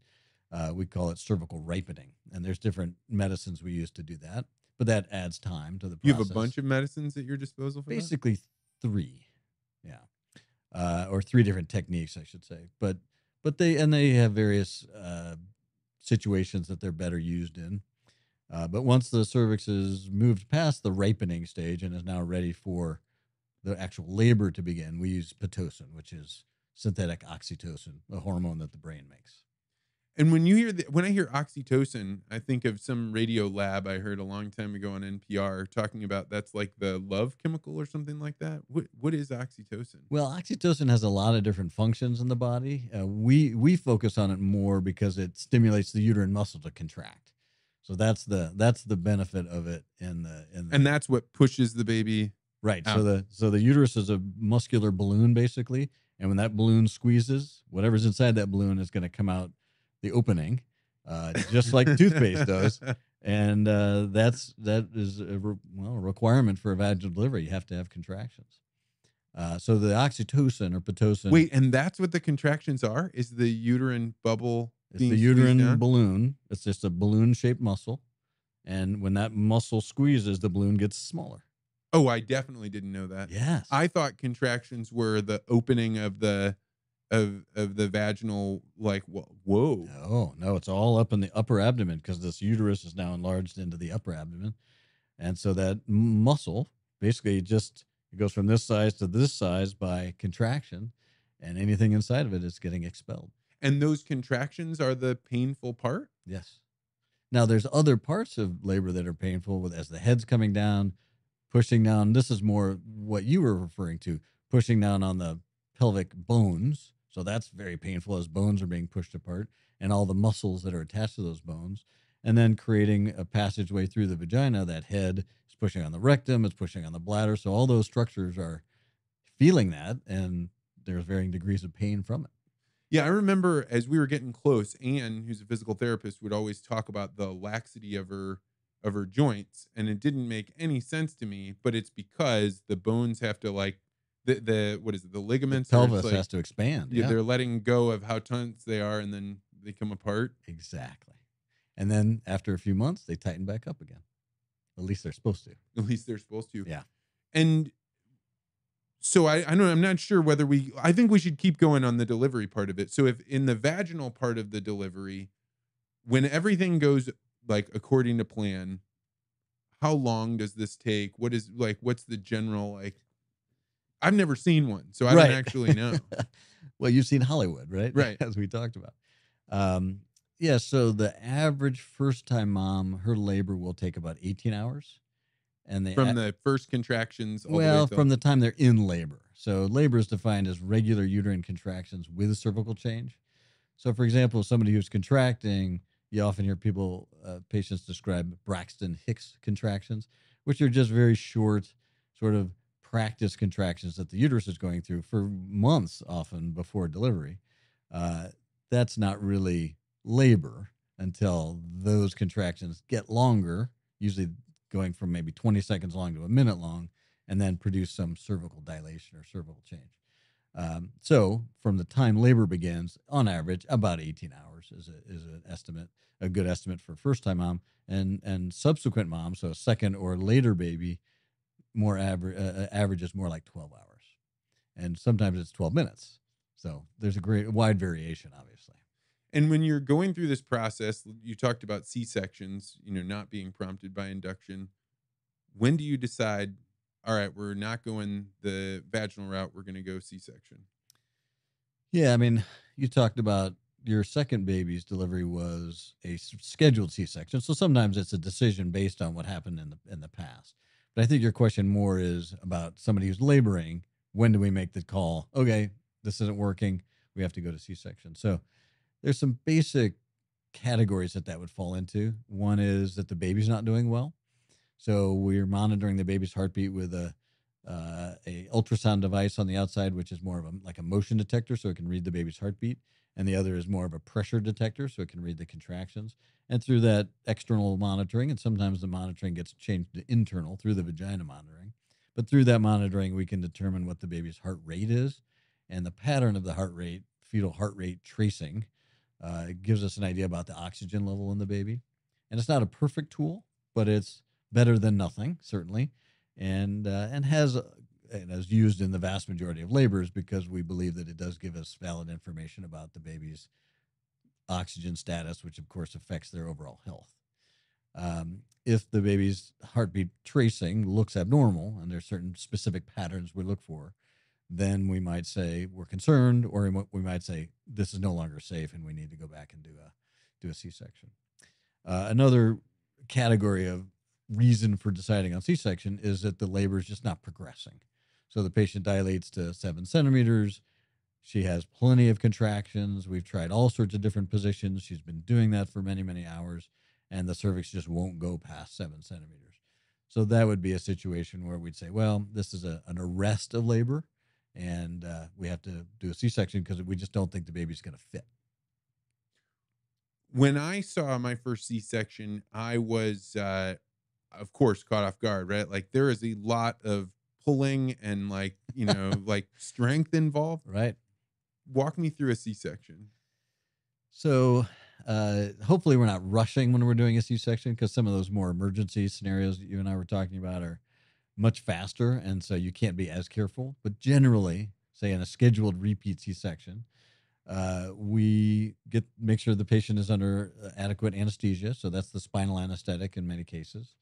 Uh, we call it cervical ripening, and there's different medicines we use to do that, but that adds time to the process. You have a bunch of medicines at your disposal for that? basically three, yeah, uh, or three different techniques, I should say. But but they and they have various uh, situations that they're better used in. Uh, but once the cervix is moved past the ripening stage and is now ready for the actual labor to begin, we use pitocin, which is synthetic oxytocin, a hormone that the brain makes. And when you hear the, when I hear oxytocin, I think of some Radiolab I heard a long time ago on NPR talking about that's like the love chemical or something like that. What what is oxytocin? Well, oxytocin has a lot of different functions in the body. Uh, we we focus on it more because it stimulates the uterine muscle to contract. So that's the that's the benefit of it in the in the, And that's what pushes the baby. Right. out. So the so the uterus is a muscular balloon basically, and when that balloon squeezes, whatever's inside that balloon is going to come out the opening, uh, just like [laughs] toothpaste does. And uh, that's that is a re- well a requirement for a vaginal delivery. You have to have contractions. Uh, so the oxytocin or pitocin. Wait, and that's what the contractions are? Is the uterine bubble It's the uterine balloon. It's just a balloon shaped muscle. And when that muscle squeezes, the balloon gets smaller. Oh, I definitely didn't know that. Yes. I thought contractions were the opening of the of of the vaginal like whoa. no, no, it's all up in the upper abdomen because this uterus is now enlarged into the upper abdomen. And so that muscle basically just it goes from this size to this size by contraction, and anything inside of it is getting expelled. And those contractions are the painful part? Yes. Now there's other parts of labor that are painful with as the head's coming down, pushing down. This is more what you were referring to, pushing down on the pelvic bones. So that's very painful as bones are being pushed apart and all the muscles that are attached to those bones. And then creating a passageway through the vagina. That head is pushing on the rectum, it's pushing on the bladder. So all those structures are feeling that and there's varying degrees of pain from it. Yeah, I remember as we were getting close, Anne, who's a physical therapist, would always talk about the laxity of her of her joints, and it didn't make any sense to me. But it's because the bones have to like the the what is it the ligaments are pelvis like, has to expand. yeah, yeah. they're letting go of how tense they are, and then they come apart. Exactly. And then after a few months, they tighten back up again. At least they're supposed to. At least they're supposed to. Yeah. And so I, I know I'm not sure whether we I think we should keep going on the delivery part of it. So if in the vaginal part of the delivery, when everything goes like according to plan, how long does this take? What is like what's the general like I've never seen one, so I Right. don't actually know. [laughs] well, you've seen Hollywood, right? [laughs] Right. As we talked about. Um, yeah. So the average first time mom, her labor will take about 18 hours. And they From the first contractions all the well, way from the time they're in labor. So labor is defined as regular uterine contractions with cervical change. So, for example, somebody who's contracting, you often hear people, uh, patients describe Braxton Hicks contractions, which are just very short, sort of practice contractions that the uterus is going through for months, often before delivery. Uh, that's not really labor until those contractions get longer, usually going from maybe 20 seconds long to a minute long, and then produce some cervical dilation or cervical change. Um, so, from the time labor begins, on average, about 18 hours is, a, is an estimate, a good estimate for first time mom, and and subsequent mom, so a second or later baby, more average uh, average is more like 12 hours, and sometimes it's 12 minutes. So there's a great wide variation, obviously. And when you're going through this process, you talked about C sections, you know, not being prompted by induction. When do you decide, all right, we're not going the vaginal route, we're going to go C section? Yeah, I mean, you talked about your second baby's delivery was a scheduled C-section, so sometimes it's a decision based on what happened in the in the past. But I think your question more is about somebody who's laboring. When do we make the call? Okay, this isn't working. We have to go to C-section. So there's some basic categories that that would fall into. One is that the baby's not doing well, so we're monitoring the baby's heartbeat with a uh, a ultrasound device on the outside, which is more of a like a motion detector, so it can read the baby's heartbeat, and the other is more of a pressure detector, so it can read the contractions. And through that external monitoring, and sometimes the monitoring gets changed to internal through the vagina monitoring, but through that monitoring, we can determine what the baby's heart rate is, and the pattern of the heart rate, fetal heart rate tracing, uh, gives us an idea about the oxygen level in the baby. And it's not a perfect tool, but it's better than nothing, certainly and uh, and has uh, and is used in the vast majority of labors because we believe that it does give us valid information about the baby's oxygen status, which of course affects their overall health. Um, if the baby's heartbeat tracing looks abnormal and there's certain specific patterns we look for, then we might say we're concerned, or we might say this is no longer safe and we need to go back and do a do a C-section. Uh, another category of reason for deciding on C-section is that the labor is just not progressing. So the patient dilates to seven centimeters. She has plenty of contractions. We've tried all sorts of different positions. She's been doing that for many, many hours, and the cervix just won't go past seven centimeters. So that would be a situation where we'd say, well, this is a, an arrest of labor, and uh, we have to do a C-section because we just don't think the baby's going to fit. When I saw my first C-section, I was uh, of course caught off guard, right? Like there is a lot of pulling and like, you [laughs] know, like strength involved. Right. Walk me through a C-section. So, uh, hopefully we're not rushing when we're doing a C-section because some of those more emergency scenarios that you and I were talking about are much faster, and so you can't be as careful. But generally, say in a scheduled repeat C-section, uh, we get make sure the patient is under uh, adequate anesthesia, so that's the spinal anesthetic in many cases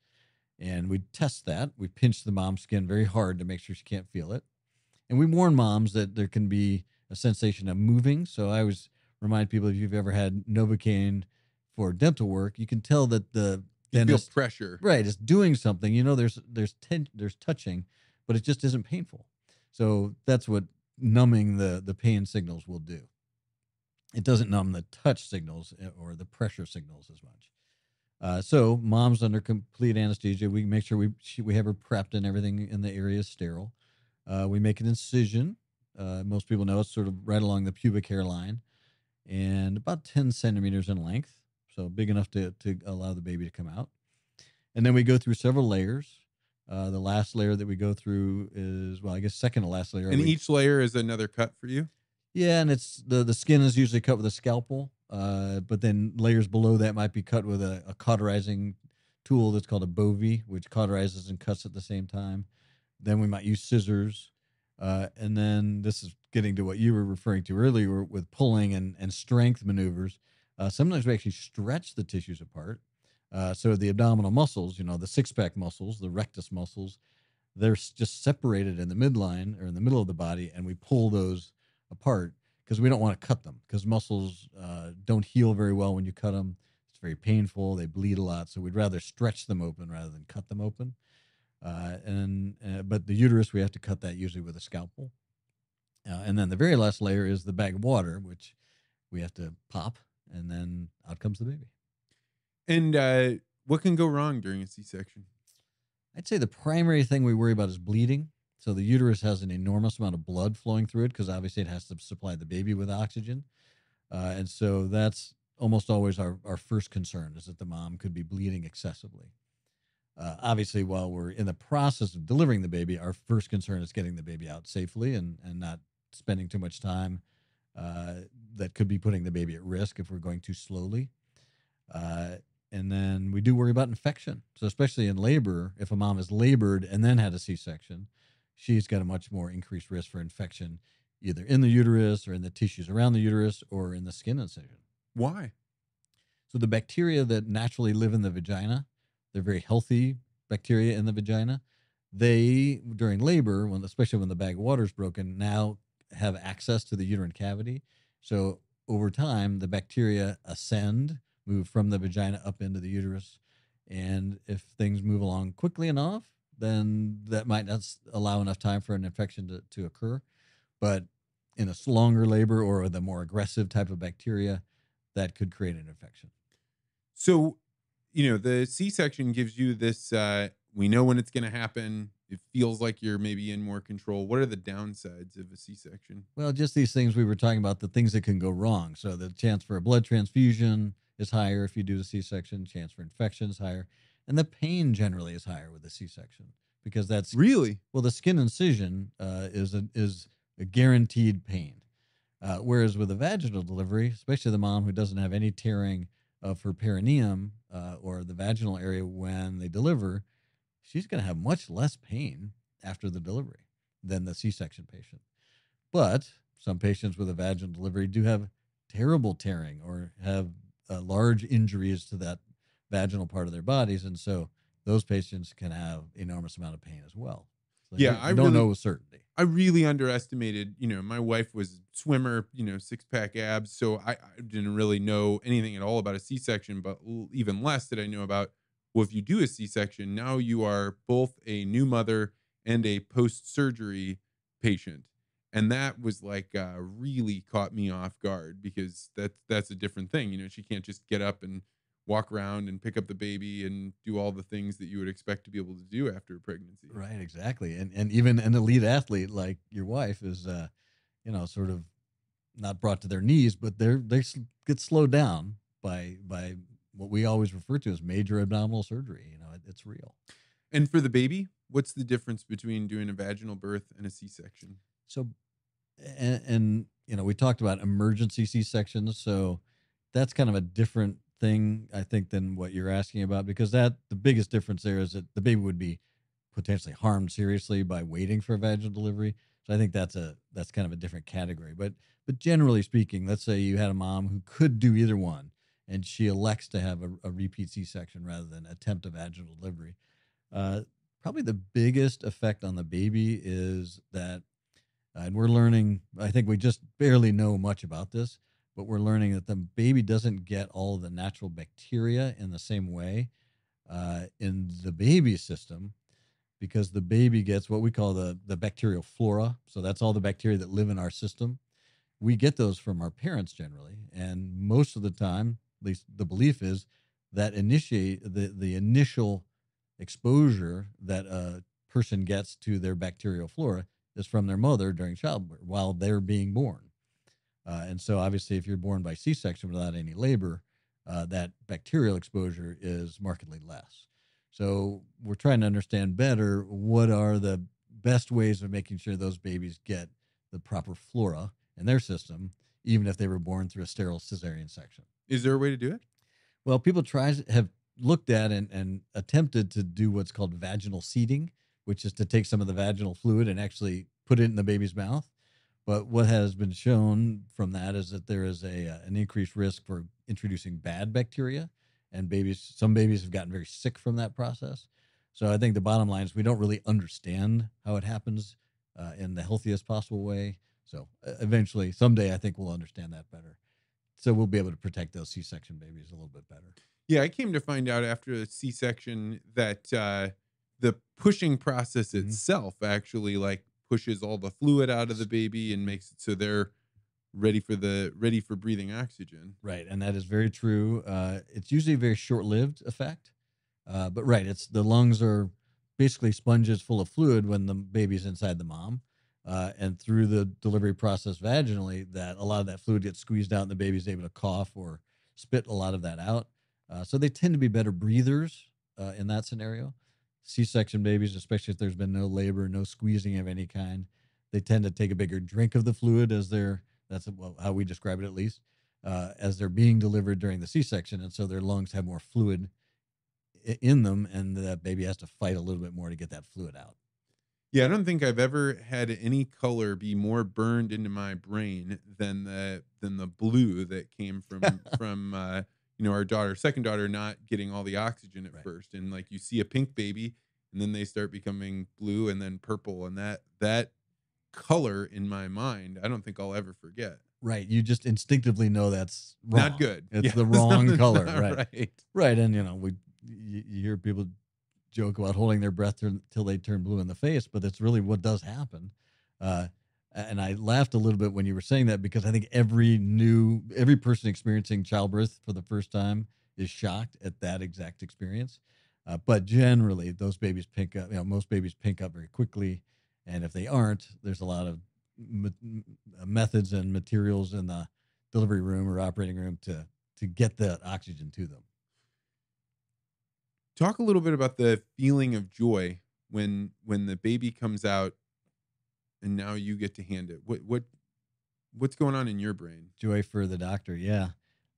and we test that. We pinch the mom's skin very hard to make sure she can't feel it. And we warn moms that there can be a sensation of moving. So I always remind people if you've ever had Novocaine for dental work, you can tell that the you feel pressure. Right, is doing something. You know, there's there's ten, there's touching, but it just isn't painful. So that's what numbing the the pain signals will do. It doesn't numb the touch signals eh, or the pressure signals as much. Uh, so mom's under complete anesthesia. We make sure we she, we have her prepped and everything in the area is sterile. Uh, we make an incision. Uh, most people know it's sort of right along the pubic hairline, and about ten centimeters in length, so big enough to to allow the baby to come out. And then we go through several layers. Uh, the last layer that we go through is well, I guess second to last layer. And we, each layer is another cut for you. Yeah, and it's the the skin is usually cut with a scalpel. Uh, but then layers below that might be cut with a, a cauterizing tool that's called a bovie, which cauterizes and cuts at the same time. Then we might use scissors. Uh, and then this is getting to what you were referring to earlier with pulling and, and strength maneuvers. Uh, sometimes we actually stretch the tissues apart. Uh, so the abdominal muscles, you know, the six pack muscles, the rectus muscles, they're just separated in the midline or in the middle of the body, and we pull those apart because we don't want to cut them because muscles uh, don't heal very well when you cut them. It's very painful. They bleed a lot, so we'd rather stretch them open rather than cut them open. Uh, and uh, but the uterus we have to cut that usually with a scalpel. Uh, and then the very last layer is the bag of water, which we have to pop, and then out comes the baby. And uh, what can go wrong during a C-section? I'd say the primary thing we worry about is bleeding. So the uterus has an enormous amount of blood flowing through it because obviously it has to supply the baby with oxygen. Uh, and so that's almost always our, our first concern is that the mom could be bleeding excessively. Uh, obviously, while we're in the process of delivering the baby, our first concern is getting the baby out safely and, and not spending too much time uh, that could be putting the baby at risk if we're going too slowly. Uh, and then we do worry about infection. So, especially in labor, if a mom has labored and then had a C section, she's got a much more increased risk for infection either in the uterus or in the tissues around the uterus or in the skin incision. Why? So the bacteria that naturally live in the vagina, they're very healthy bacteria in the vagina. They during labor, when especially when the bag of water is broken, now have access to the uterine cavity. So over time, the bacteria ascend, move from the vagina up into the uterus, and if things move along quickly enough, then that might not allow enough time for an infection to, to occur. But in a longer labor or the more aggressive type of bacteria, that could create an infection. So, you know, the C section gives you this, uh, we know when it's going to happen. it feels like you're maybe in more control. What are the downsides of a C-section? Well, just these things we were talking about, the things that can go wrong. So the chance for a blood transfusion is higher if you do a C-section. Chance for infection is higher, and the pain generally is higher with a C-section because that's Really? well, the skin incision uh, is a, is a guaranteed pain, uh, whereas with a vaginal delivery, especially the mom who doesn't have any tearing of her perineum uh, or the vaginal area when they deliver, she's going to have much less pain after the delivery than the C-section patient. But some patients with a vaginal delivery do have terrible tearing or have uh, large injuries to that vaginal part of their bodies, and so those patients can have enormous amount of pain as well. So Yeah, I don't really- know with certainty. I really underestimated, you know, my wife was swimmer, you know, six pack abs. So I, I didn't really know anything at all about a C section, but l- even less did I know about, well, if you do a C section, now you are both a new mother and a post surgery patient. And that was like uh, really caught me off guard because that's that's a different thing. You know, she can't just get up and walk around and pick up the baby and do all the things that you would expect to be able to do after a pregnancy. Right, exactly. And and even an elite athlete like your wife is, uh, you know, sort of not brought to their knees, but they're they get slowed down by by what we always refer to as major abdominal surgery. You know, it, it's real. And for the baby, what's the difference between doing a vaginal birth and a C-section? So, and, and you know, we talked about emergency C sections. So that's kind of a different thing, I think, than what you're asking about, because that the biggest difference there is that the baby would be potentially harmed seriously by waiting for a vaginal delivery. So I think that's a that's kind of a different category. But but generally speaking, let's say you had a mom who could do either one, and she elects to have a, a repeat C section rather than attempt a vaginal delivery. Uh, probably the biggest effect on the baby is that and we're learning i think we just barely know much about this but we're learning that the baby doesn't get all the natural bacteria in the same way uh, in the baby system because the baby gets what we call the, the bacterial flora so that's all the bacteria that live in our system we get those from our parents generally and most of the time at least the belief is that initiate the, the initial exposure that a person gets to their bacterial flora is from their mother during childbirth while they're being born. Uh, and so, obviously, if you're born by C section without any labor, uh, that bacterial exposure is markedly less. So, we're trying to understand better what are the best ways of making sure those babies get the proper flora in their system, even if they were born through a sterile cesarean section. Is there a way to do it? Well, people try have looked at and, and attempted to do what's called vaginal seeding, which is to take some of the vaginal fluid and actually put it in the baby's mouth. But what has been shown from that is that there is a uh, an increased risk for introducing bad bacteria, and babies. Some babies have gotten very sick from that process. So I think the bottom line is we don't really understand how it happens uh, in the healthiest possible way. So uh, eventually, someday, I think we'll understand that better. So we'll be able to protect those C-section babies a little bit better. Yeah, I came to find out after a C-section that uh, the pushing process Mhm. itself actually like pushes all the fluid out of the baby and makes it so they're ready for the ready for breathing oxygen. Right, and that is very true. Uh, it's usually a very short-lived effect, uh, but right, it's the lungs are basically sponges full of fluid when the baby's inside the mom, uh, and through the delivery process vaginally, that a lot of that fluid gets squeezed out, and the baby's able to cough or spit a lot of that out. Uh, so they tend to be better breathers uh, in that scenario. C-section babies, especially if there's been no labor, no squeezing of any kind, they tend to take a bigger drink of the fluid as they're that's how we describe it at least uh, as they're being delivered during the C-section, and so their lungs have more fluid in them, and that baby has to fight a little bit more to get that fluid out. Yeah, I don't think I've ever had any color be more burned into my brain than the than the blue that came from [laughs] from uh, you know our daughter, second daughter, not getting all the oxygen at Right. first, and like you see a pink baby, and then they start becoming blue and then purple, and that that color in my mind, I don't think I'll ever forget. Right, you just instinctively know that's wrong. Not good. It's the [laughs] wrong something's color, right. right. Right, and you know we you, you hear people joke about holding their breath until they turn blue in the face, but that's really what does happen. Uh, and I laughed a little bit when you were saying that because I think every new every person experiencing childbirth for the first time is shocked at that exact experience. Uh, but generally, those babies pink up. You know, most babies pink up very quickly, and if they aren't, there's a lot of uh, methods and materials in the delivery room or operating room to to get that oxygen to them. Talk a little bit about the feeling of joy when when the baby comes out and now you get to hand it. What what what's going on in your brain? Joy for the doctor, yeah.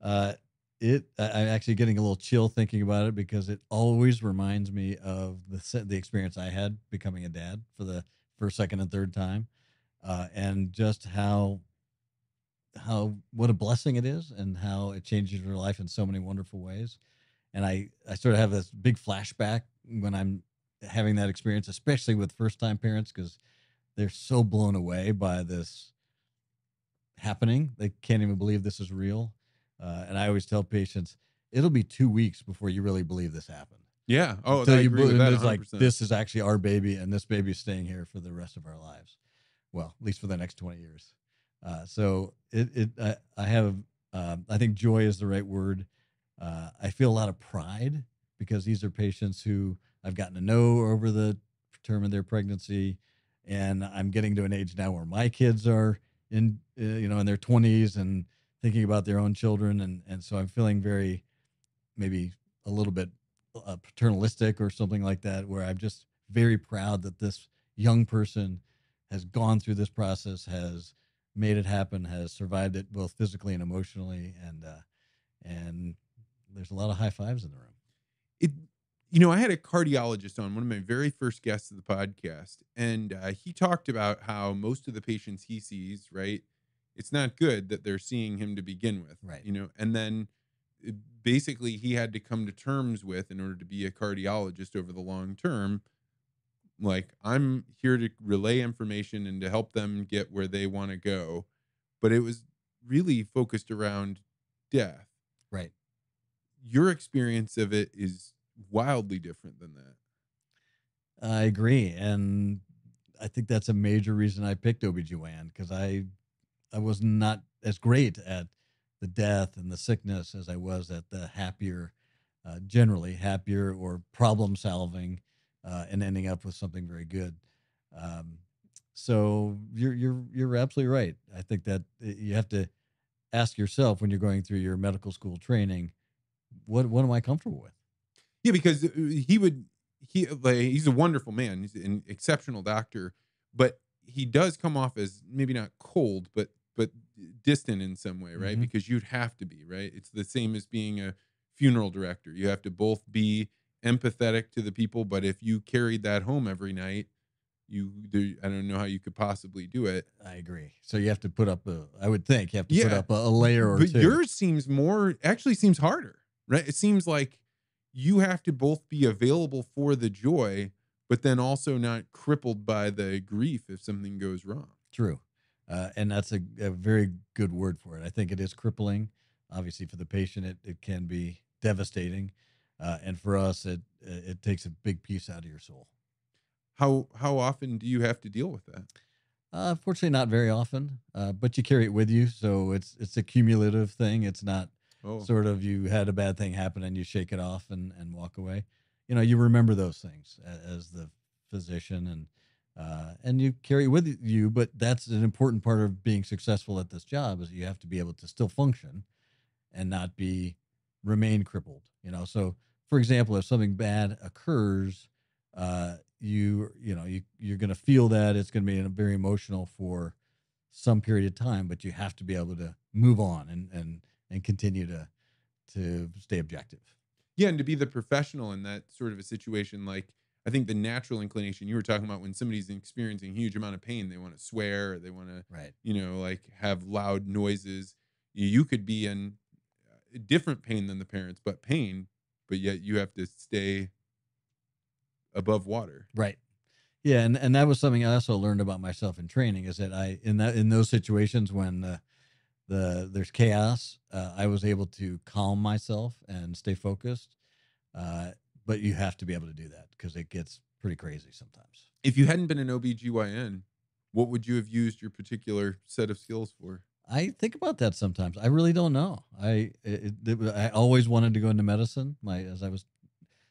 Uh, it I'm actually getting a little chill thinking about it because it always reminds me of the the experience I had becoming a dad for the first, second, and third time, uh, and just how how what a blessing it is, and how it changes your life in so many wonderful ways. And I I sort of have this big flashback when I'm having that experience, especially with first time parents, because they're so blown away by this happening. They can't even believe this is real. Uh, and I always tell patients, it'll be two weeks before you really believe this happened. Yeah. Oh, Until I you agree believe that. it's like this is actually our baby, and this baby is staying here for the rest of our lives. Well, at least for the next twenty years. Uh, so it, it I, I have um, I think joy is the right word. Uh, I feel a lot of pride because these are patients who I've gotten to know over the term of their pregnancy, and I'm getting to an age now where my kids are in uh, you know in their 20s and thinking about their own children, and and so I'm feeling very maybe a little bit uh, paternalistic or something like that, where I'm just very proud that this young person has gone through this process, has made it happen, has survived it both physically and emotionally, and uh, and there's a lot of high fives in the room. it you know i had a cardiologist on one of my very first guests of the podcast and uh, he talked about how most of the patients he sees right it's not good that they're seeing him to begin with Right. you know and then uh, basically he had to come to terms with in order to be a cardiologist over the long term like i'm here to relay information and to help them get where they want to go but it was really focused around death Right. your experience of it is wildly different than that. I agree. And I think that's a major reason I picked OBGYN because I I was not as great at the death and the sickness as I was at the happier, uh, generally happier or problem solving uh, and ending up with something very good. Um, so you're you're you're absolutely right. I think that uh, you have to ask yourself when you're going through your medical school training, what what am I comfortable with? Yeah, because uh, he would he like he's a wonderful man. He's an exceptional doctor, but he does come off as maybe not cold, but but distant in some way, right? Mhm. Because you'd have to be, right? It's the same as being a funeral director. You have to both be empathetic to the people, but if you carried that home every night, you there, I don't know how you could possibly do it. I agree. So you have to put up a. I would think you have to put up a, a layer or but two. yours seems more actually seems harder right it seems like you have to both be available for the joy but then also not crippled by the grief if something goes wrong True, uh, and that's a, a very good word for it. I think it is crippling. Obviously, for the patient, it, it can be devastating, uh, and for us, it it takes a big piece out of your soul. how how often do you have to deal with that Uh, fortunately, not very often, uh, but you carry it with you, so it's it's a cumulative thing. It's not oh sort of you had a bad thing happen and you shake it off and, and walk away. You know, you remember those things as the physician and uh, and you carry with you. But that's an important part of being successful at this job is you have to be able to still function and not be remain crippled. You know, so for example, if something bad occurs, uh, you you know you you're going to feel that it's going to be very emotional for some period of time, but you have to be able to move on and and and continue to to stay objective. yeah and to be the professional in that sort of a situation like i think the natural inclination you were talking about when somebody's experiencing a huge amount of pain they want to swear or they want to Right. you know, like have loud noises. You could be in different pain than the parents, but pain, but yet you have to stay above water. Right. Yeah, and and that was something I also learned about myself in training is that I in that in those situations when the the there's chaos, uh, I was able to calm myself and stay focused. Uh, but you have to be able to do that because it gets pretty crazy sometimes. If you hadn't been an OBGYN, what would you have used your particular set of skills for? I think about that sometimes. I really don't know. I it, it, I always wanted to go into medicine. My as I was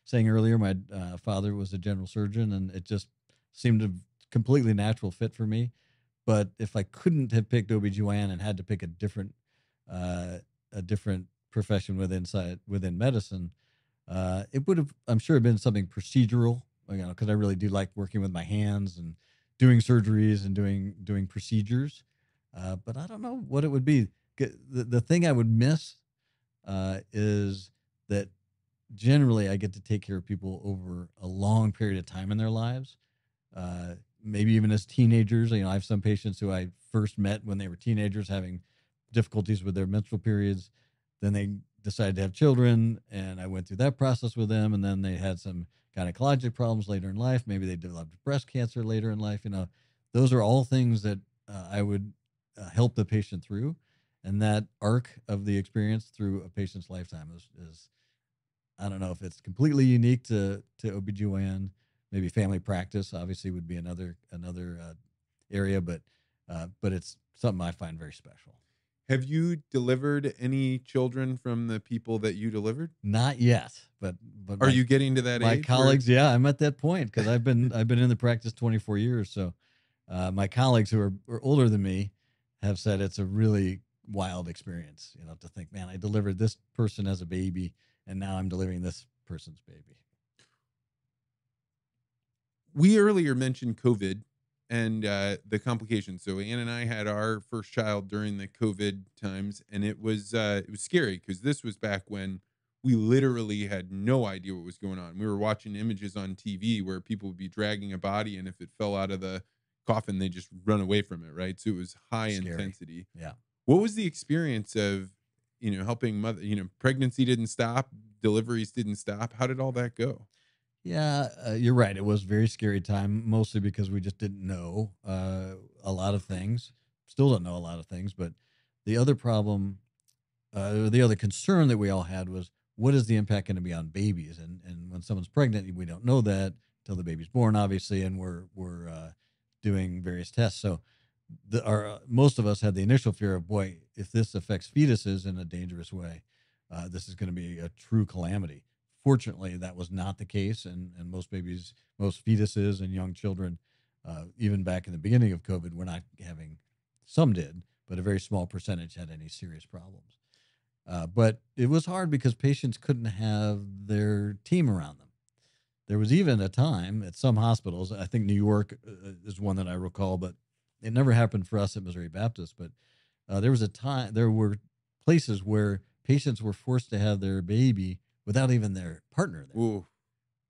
saying earlier, my uh, father was a general surgeon, and it just seemed a completely natural fit for me. But if I couldn't have picked OBGYN and had to pick a different uh, a different profession within within medicine, uh, it would have I'm sure been something procedural, you know, because I really do like working with my hands and doing surgeries and doing doing procedures. Uh, but I don't know what it would be. The, the thing I would miss uh, is that generally I get to take care of people over a long period of time in their lives. Uh, maybe even as teenagers. You know, I have some patients who I first met when they were teenagers having difficulties with their menstrual periods. Then they decided to have children, and I went through that process with them. And then they had some gynecologic problems later in life. Maybe they developed breast cancer later in life. You know, those are all things that uh, I would uh, help the patient through. And that arc of the experience through a patient's lifetime is, is I don't know if it's completely unique to, to OBGYN. Maybe family practice obviously would be another another uh, area, but uh, but it's something I find very special. Have you delivered any children from the people that you delivered? Not yet, but but are my, you getting to that my colleagues? Where... Yeah, I'm at that point because I've been I've been in the practice 24 years. So uh, my colleagues who are, are older than me have said it's a really wild experience. You know, to think, man, I delivered this person as a baby, and now I'm delivering this person's baby. We earlier mentioned COVID and uh, the complications. So Ann and I had our first child during the COVID times, and it was uh, it was scary because this was back when we literally had no idea what was going on. We were watching images on TV where people would be dragging a body, and if it fell out of the coffin, they just run away from it. Right, so it was high scary. intensity. Yeah. What was the experience of you know helping mother? You know, pregnancy didn't stop, deliveries didn't stop. How did all that go? Yeah, uh, you're right. It was a very scary time, mostly because we just didn't know uh, a lot of things. Still don't know a lot of things. But the other problem, uh, the other concern that we all had was what is the impact going to be on babies? And and when someone's pregnant, we don't know that until the baby's born, obviously, and we're we're uh, doing various tests. So the, our most of us had the initial fear of boy, if this affects fetuses in a dangerous way, uh, this is going to be a true calamity Fortunately, that was not the case, and, and most babies, most fetuses, and young children, uh, even back in the beginning of COVID, were not having. Some did, but a very small percentage had any serious problems. Uh, but it was hard because patients couldn't have their team around them. There was even a time at some hospitals, I think New York uh, is one that I recall, but it never happened for us at Missouri Baptist. But uh, there was a time, there were places where patients were forced to have their baby without even their partner there. Ooh.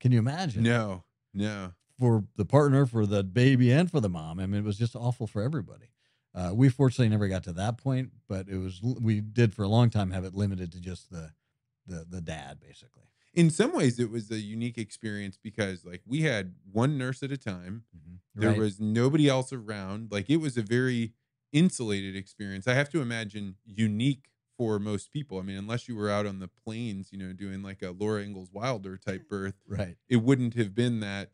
Can you imagine? No, no. For the partner, for the baby, and for the mom. I mean, it was just awful for everybody. Uh, we fortunately never got to that point, but it was we did for a long time have it limited to just the the the dad basically. In some ways, it was a unique experience because like we had one nurse at a time. Mm-hmm. There right. was nobody else around. Like it was a very insulated experience. I have to imagine unique for most people. I mean, unless you were out on the plains, you know, doing like a Laura Ingalls Wilder type birth, right? It wouldn't have been that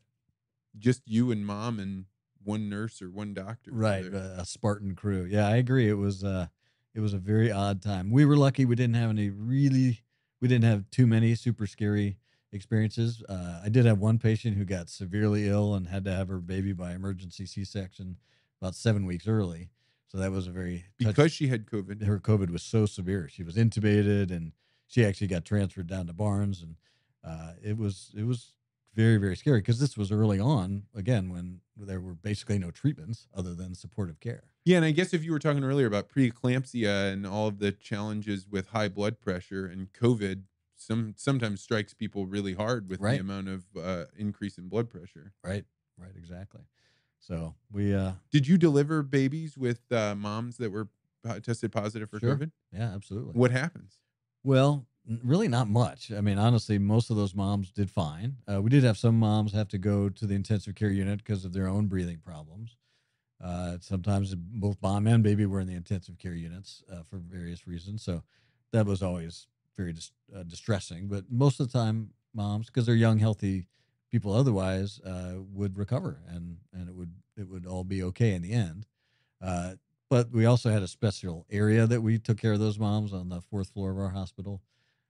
just you and mom and one nurse or one doctor, right? A Spartan crew. Yeah, I agree. It was uh, it was a very odd time. We were lucky; we didn't have any really, we didn't have too many super scary experiences. Uh, I did have one patient who got severely ill and had to have her baby by emergency C-section about seven weeks early. So that was a very because she had COVID. Her COVID was so severe. She was intubated, and she actually got transferred down to Barnes, and uh, it was it was very very scary because this was early on again when there were basically no treatments other than supportive care. Yeah, and I guess if you were talking earlier about preeclampsia and all of the challenges with high blood pressure and COVID, some sometimes strikes people really hard with right. the amount of uh, increase in blood pressure. Right. Right. Exactly. So we uh did you deliver babies with uh, moms that were tested positive for sure. COVID? Yeah, absolutely. What happens? Well, really not much. I mean, honestly, most of those moms did fine. Uh, we did have some moms have to go to the intensive care unit because of their own breathing problems. Uh, sometimes both mom and baby were in the intensive care units uh, for various reasons. So that was always very dis- uh, distressing. But most of the time, moms, because they're young, healthy people otherwise uh, would recover and and it would it would all be okay in the end. Uh, but we also had a special area that we took care of those moms on the fourth floor of our hospital.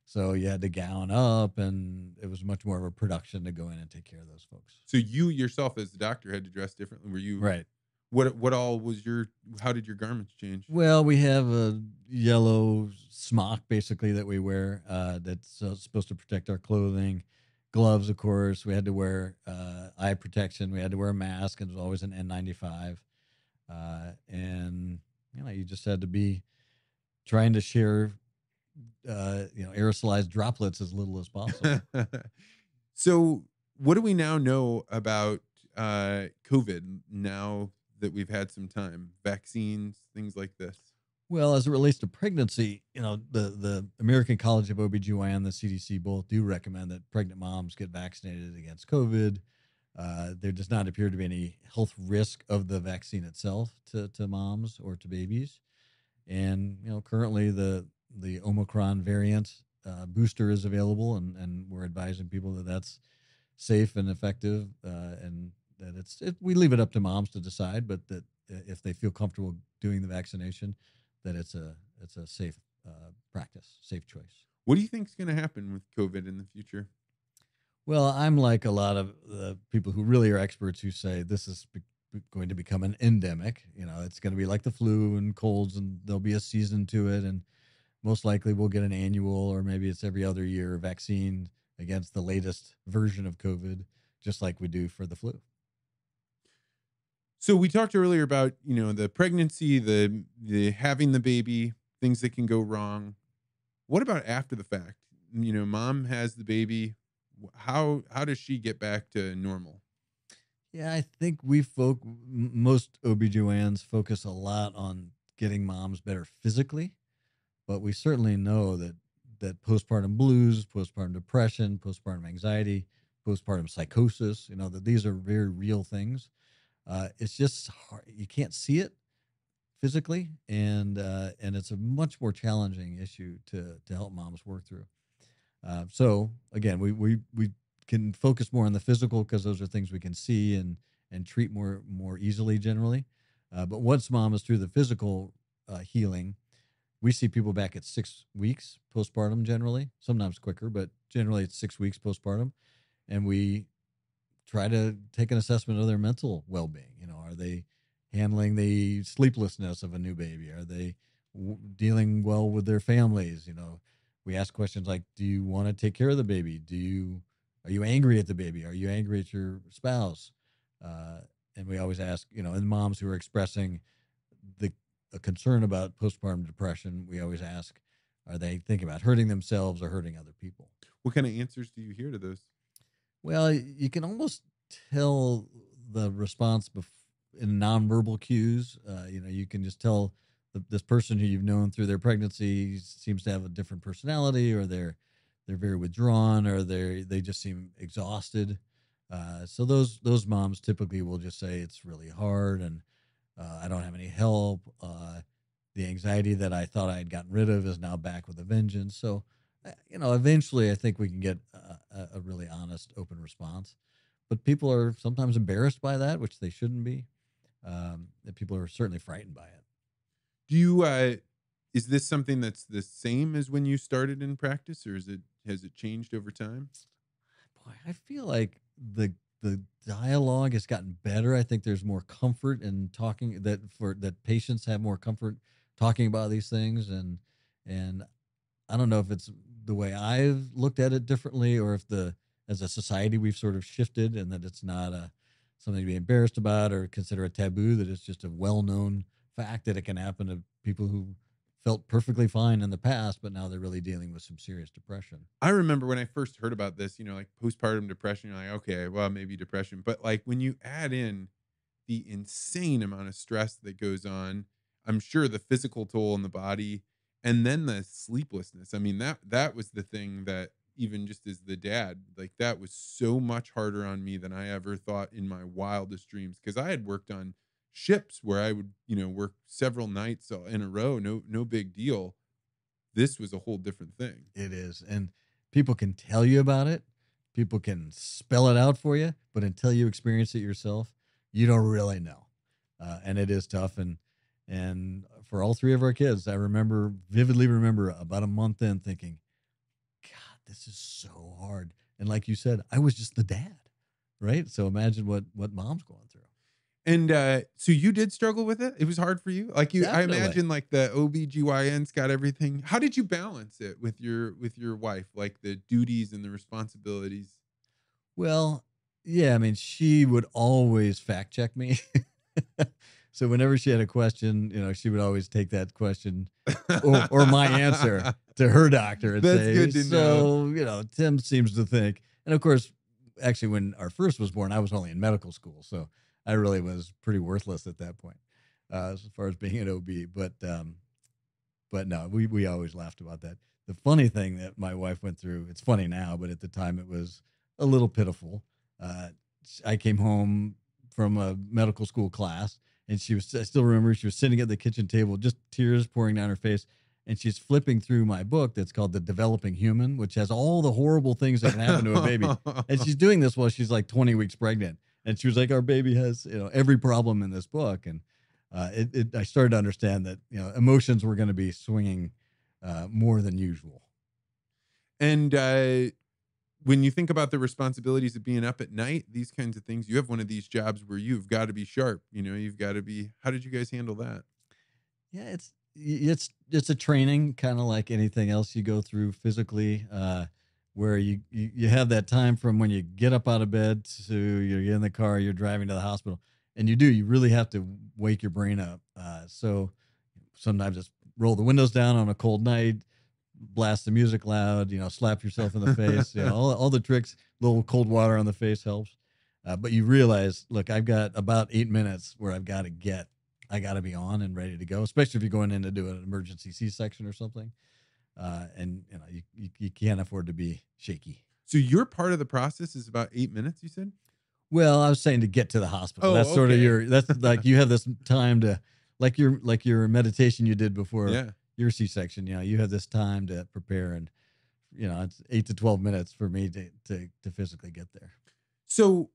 So you had to gown up, and it was much more of a production to go in and take care of those folks. So you yourself, as the doctor, had to dress differently. Were you Right. What what all was your? How did your garments change? Well, we have a yellow smock basically that we wear uh, that's uh, supposed to protect our clothing. Gloves, of course. We had to wear uh, eye protection. We had to wear a mask, and it was always an N95. Uh, and you know, you just had to be trying to share, uh, you know, aerosolized droplets as little as possible. [laughs] so what do we now know about uh, COVID now that we've had some time? Vaccines, things like this. Well, as it relates to pregnancy, you know, the, the American College of OBGYN, the CDC both do recommend that pregnant moms get vaccinated against COVID. Uh, there does not appear to be any health risk of the vaccine itself to, to moms or to babies. And, you know, currently the, the Omicron variant uh, booster is available, and, and we're advising people that that's safe and effective uh, and that it's, it, we leave it up to moms to decide, but that if they feel comfortable doing the vaccination, that it's a it's a safe uh, practice, safe choice. What do you think is going to happen with COVID in the future? Well, I'm like a lot of the people who really are experts who say this is be- going to become an endemic. You know, it's going to be like the flu and colds, and there'll be a season to it, and most likely we'll get an annual or maybe it's every other year vaccine against the latest version of COVID, just like we do for the flu. So we talked earlier about you know the pregnancy, the the having the baby, things that can go wrong. What about after the fact? You know, mom has the baby. How how does she get back to normal? Yeah, I think we folk most OBGYNs focus a lot on getting moms better physically, but we certainly know that that postpartum blues, postpartum depression, postpartum anxiety, postpartum psychosis, you know, that these are very real things uh, it's just hard. You can't see it physically, and uh, and it's a much more challenging issue to to help moms work through. Uh, so again, we we we can focus more on the physical because those are things we can see and and treat more more easily generally. Uh, but once mom is through the physical uh, healing, we see people back at six weeks postpartum generally, sometimes quicker, but generally it's six weeks postpartum, and we try to take an assessment of their mental well-being you know are they handling the sleeplessness of a new baby? Are they w- dealing well with their families? You know we ask questions like do you want to take care of the baby? Do you are you angry at the baby? Are you angry at your spouse? Uh, and we always ask you know and moms who are expressing the a concern about postpartum depression we always ask are they thinking about hurting themselves or hurting other people? What kind of answers do you hear to those well, you can almost tell the response bef- in nonverbal cues. Uh, you know, you can just tell the, this person who you've known through their pregnancy seems to have a different personality, or they're they're very withdrawn, or they they just seem exhausted. Uh, so those those moms typically will just say it's really hard, and uh, I don't have any help. Uh, the anxiety that I thought I had gotten rid of is now back with a vengeance. So you know, eventually I think we can get a, a, really honest, open response. But people are sometimes embarrassed by that, which they shouldn't be. Um, and people are certainly frightened by it. Do you? Uh, is this something that's the same as when you started in practice, or is it has it changed over time? Boy, I feel like the the dialogue has gotten better. I think there's more comfort in talking that for that patients have more comfort talking about these things and and I don't know if it's the way I've looked at it differently, or if the as a society we've sort of shifted and that it's not a something to be embarrassed about or consider a taboo. That it's just a well-known fact that it can happen to people who felt perfectly fine in the past, but now they're really dealing with some serious depression. I remember when I first heard about this, you know, like postpartum depression, you're like, okay, well, maybe depression. But like when you add in the insane amount of stress that goes on, I'm sure the physical toll on the body, and then the sleeplessness. I mean that that was the thing that even just as the dad like that was so much harder on me than i ever thought in my wildest dreams because i had worked on ships where i would you know work several nights in a row no no big deal. This was a whole different thing. It is and people can tell you about it people can spell it out for you but until you experience it yourself you don't really know uh, and it is tough and and for all three of our kids, I remember vividly remember about a month in thinking, God, this is so hard. And like you said, I was just the dad, right? So imagine what what mom's going through. And uh, so you did struggle with it? It was hard for you? Like you Definitely. I imagine like the OBGYN's got everything. How did you balance it with your with your wife? Like the duties and the responsibilities? Well, yeah, I mean, she would always fact check me. [laughs] so whenever she had a question, you know, she would always take that question [laughs] or, or my answer to her doctor and That's say, good to so, know." you know, Tim seems to think. And of course, actually, when our first was born, I was only in medical school. So I really was pretty worthless at that point uh, as far as being an OB. But, um, but no, we, we always laughed about that. The funny thing that my wife went through, it's funny now, but at the time it was a little pitiful. Uh, I came home from a medical school class and she was, I still remember she was sitting at the kitchen table, just tears pouring down her face. And she's flipping through my book that's called The Developing Human, which has all the horrible things that can happen to a baby. And she's doing this while she's like 20 weeks pregnant. And she was like, Our baby has, you know, every problem in this book. And uh, it, it, I started to understand that, you know, emotions were going to be swinging uh, more than usual. And uh, when you think about the responsibilities of being up at night, these kinds of things, you have one of these jobs where you've got to be sharp. You know, you've got to be. How did you guys handle that? Yeah, it's it's it's a training, kind of like anything else you go through physically, uh, where you, you you have that time from when you get up out of bed to you're in the car, you're driving to the hospital, and you do you really have to wake your brain up. Uh, so sometimes just roll the windows down on a cold night, blast the music loud, you know, slap yourself in the face, you know, [laughs] all, all the tricks. little cold water on the face helps. Uh, but you realize, look, I've got about eight minutes where I've got to get I got to be on and ready to go, especially if you're going in to do an emergency C-section or something. Uh, and you know, you, you, you can't afford to be shaky. So your part of the process is about eight minutes. You said. Well, I was saying to get to the hospital. Oh, that's sort of your. That's like you have this [laughs] time to, like your like your meditation you did before Yeah. Your C-section. You know, you have this time to prepare, and you know, it's eight to twelve minutes for me to to to physically get there. So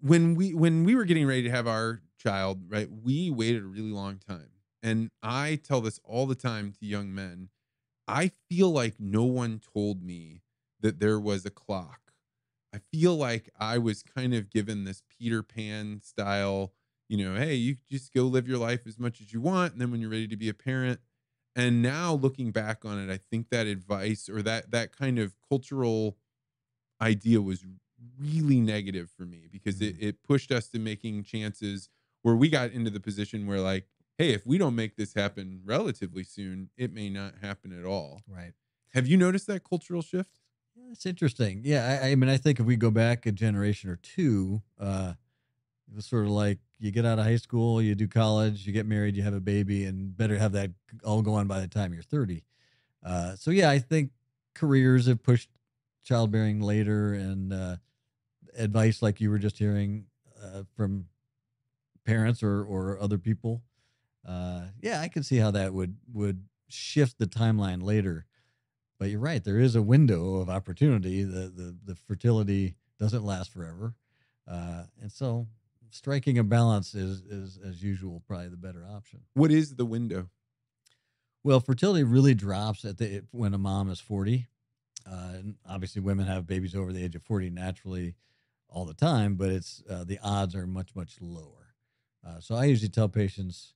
when we when we were getting ready to have our child, right, we waited a really long time. And I tell this all the time to young men. I feel like no one told me that there was a clock. I feel like I was kind of given this Peter Pan style, you know, hey, you just go live your life as much as you want. And then when you're ready to be a parent, and now looking back on it, I think that advice or that that kind of cultural idea was really negative for me because it, it pushed us to making chances where we got into the position where like, hey, if we don't make this happen relatively soon, it may not happen at all. Right. Have you noticed that cultural shift? Yeah, That's interesting. Yeah, I, I mean, I think if we go back a generation or two, uh, it was sort of like you get out of high school, you do college, you get married, you have a baby, and better have that all going by the time you're 30. Uh, so yeah, I think careers have pushed childbearing later, and uh, advice like you were just hearing uh, from parents or or other people. Uh, yeah, I can see how that would would shift the timeline later. But you're right. There is a window of opportunity. The the the fertility doesn't last forever, uh, and so striking a balance is is as usual probably the better option. What is the window? Well, fertility really drops at the when a mom is 40. Uh, and obviously, women have babies over the age of 40 naturally all the time, but it's uh, the odds are much much lower. Uh, so I usually tell patients,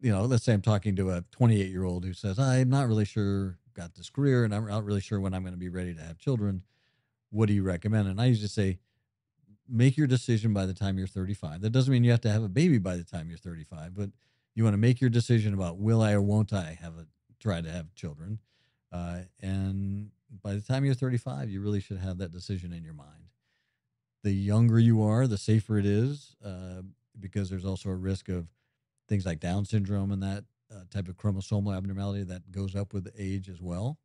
you know, let's say I'm talking to a 28 year old who says I'm not really sure got this career and I'm not really sure when I'm going to be ready to have children. What do you recommend? And I usually say, make your decision by the time you're 35. That doesn't mean you have to have a baby by the time you're 35, but you want to make your decision about will I or won't I have a try to have children. Uh, and by the time you're 35, you really should have that decision in your mind. The younger you are, the safer it is, uh, because there's also a risk of things like Down syndrome and that uh, type of chromosomal abnormality that goes up with age as well.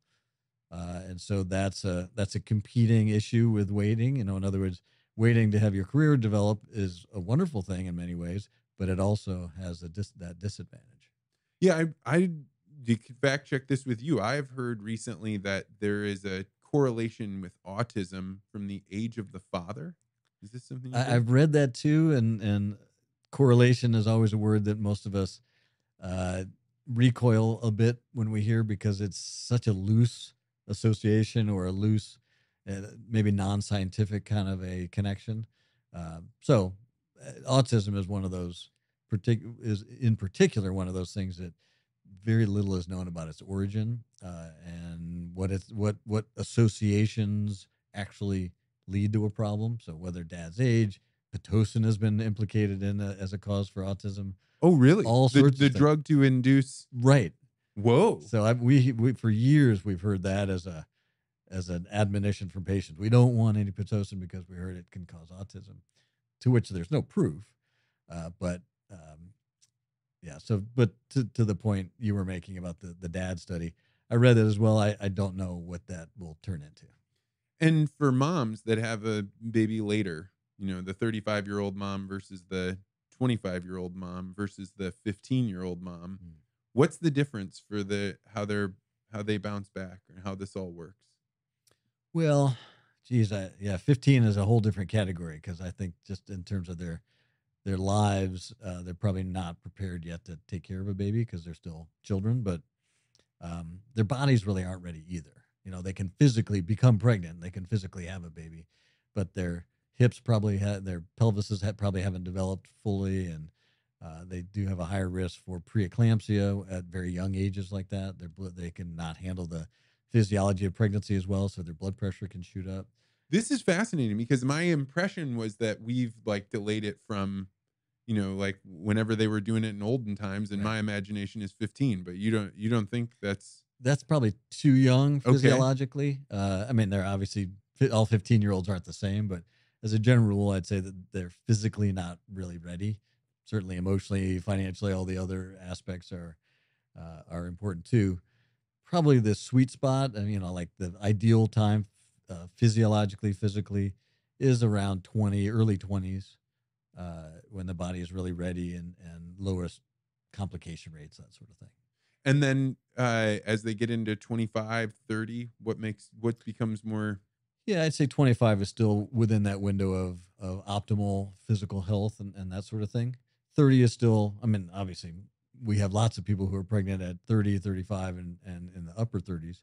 Uh, and so that's a that's a competing issue with waiting. You know, in other words, waiting to have your career develop is a wonderful thing in many ways, but it also has a dis- that disadvantage. Yeah, I I fact check this with you. I've heard recently that there is a correlation with autism from the age of the father. Is this something you I, I've read that too, and and correlation is always a word that most of us uh, recoil a bit when we hear because it's such a loose association or a loose, uh, maybe non-scientific kind of a connection. Uh, so, uh, autism is one of those particular is in particular one of those things that very little is known about its origin uh, and what it's what what associations actually lead to a problem. So whether dad's age, pitocin has been implicated in a, as a cause for autism. Oh, really? All the, sorts the drug to induce. Right. Whoa. So I, we we for years we've heard that as a as an admonition from patients. We don't want any pitocin because we heard it can cause autism, to which there's no proof. Uh, but um, yeah, so but to, to the point you were making about the the dad study, I read it as well. I, I don't know what that will turn into. And for moms that have a baby later, you know, the 35 year old mom versus the 25 year old mom versus the 15 year old mom, Mm. what's the difference for the how they're how they bounce back and how this all works? Well, geez, I, yeah, 15 is a whole different category because I think just in terms of their their lives, uh, they're probably not prepared yet to take care of a baby because they're still children, but um, their bodies really aren't ready either. You know, they can physically become pregnant, they can physically have a baby, but their hips probably have their pelvises ha- probably haven't developed fully, and uh, they do have a higher risk for preeclampsia at very young ages like that. They're, they can not handle the physiology of pregnancy as well, so their blood pressure can shoot up. This is fascinating because my impression was that we've like delayed it from, you know, like whenever they were doing it in olden times, and Right. my imagination is 15. But you don't you don't think that's That's probably too young Okay. physiologically. Uh, I mean, they're obviously all 15 year olds aren't the same, but as a general rule, I'd say that they're physically not really ready. Certainly, emotionally, financially, all the other aspects are uh, are important too. Probably the sweet spot, and you know, like the ideal time uh, physiologically, physically, is around 20, early 20s, uh, when the body is really ready and and lowest complication rates, that sort of thing. and then uh as they get into 25, 30, what makes what becomes more Yeah, I'd say 25 is still within that window of, of optimal physical health and, and that sort of thing. 30 is still, I mean, obviously, we have lots of people who are pregnant at 30, 35, and, and in the upper 30s.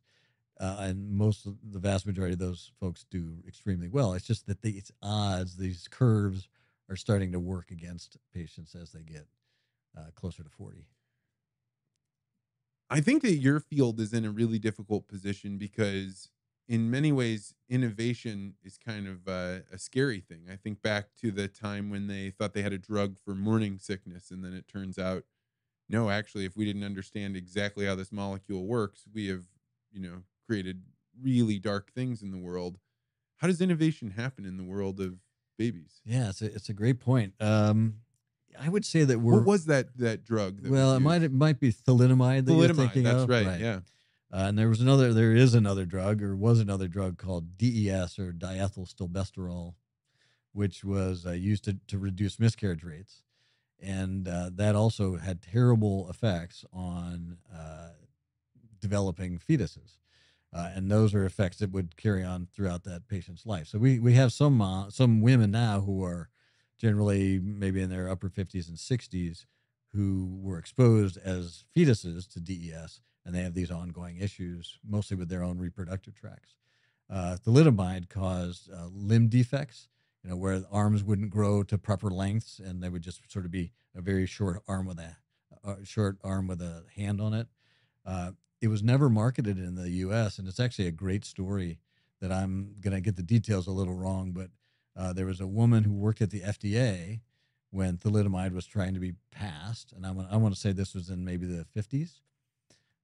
Uh, and most of the vast majority of those folks do extremely well. It's just that these odds, these curves are starting to work against patients as they get uh, closer to 40. I think that your field is in a really difficult position because, in many ways, innovation is kind of uh, a scary thing. I think back to the time when they thought they had a drug for morning sickness, and then it turns out, no, actually, if we didn't understand exactly how this molecule works, we have, you know, created really dark things in the world. How does innovation happen in the world of babies? Yeah, it's a, it's a great point. Um, I would say that we're What was that that drug? That well, it might it might be thalidomide that you're Thalidomide, That's of. right. Yeah. Uh, and there was another, there is another drug, or was another drug called DES or diethylstilbestrol, which was uh, used to, to reduce miscarriage rates, and uh, that also had terrible effects on uh, developing fetuses. Uh, and those are effects that would carry on throughout that patient's life. So we we have some uh, some women now who are generally maybe in their upper 50s and 60s who were exposed as fetuses to DES, and they have these ongoing issues, mostly with their own reproductive tracts. Uh, thalidomide caused uh, limb defects, you know, where arms wouldn't grow to proper lengths, and they would just sort of be a very short arm with a, a short arm with a hand on it. Uh, it was never marketed in the U.S., and it's actually a great story that I'm going to get the details a little wrong, but uh, there was a woman who worked at the FDA when thalidomide was trying to be passed, and I want I want to say this was in maybe the 50s,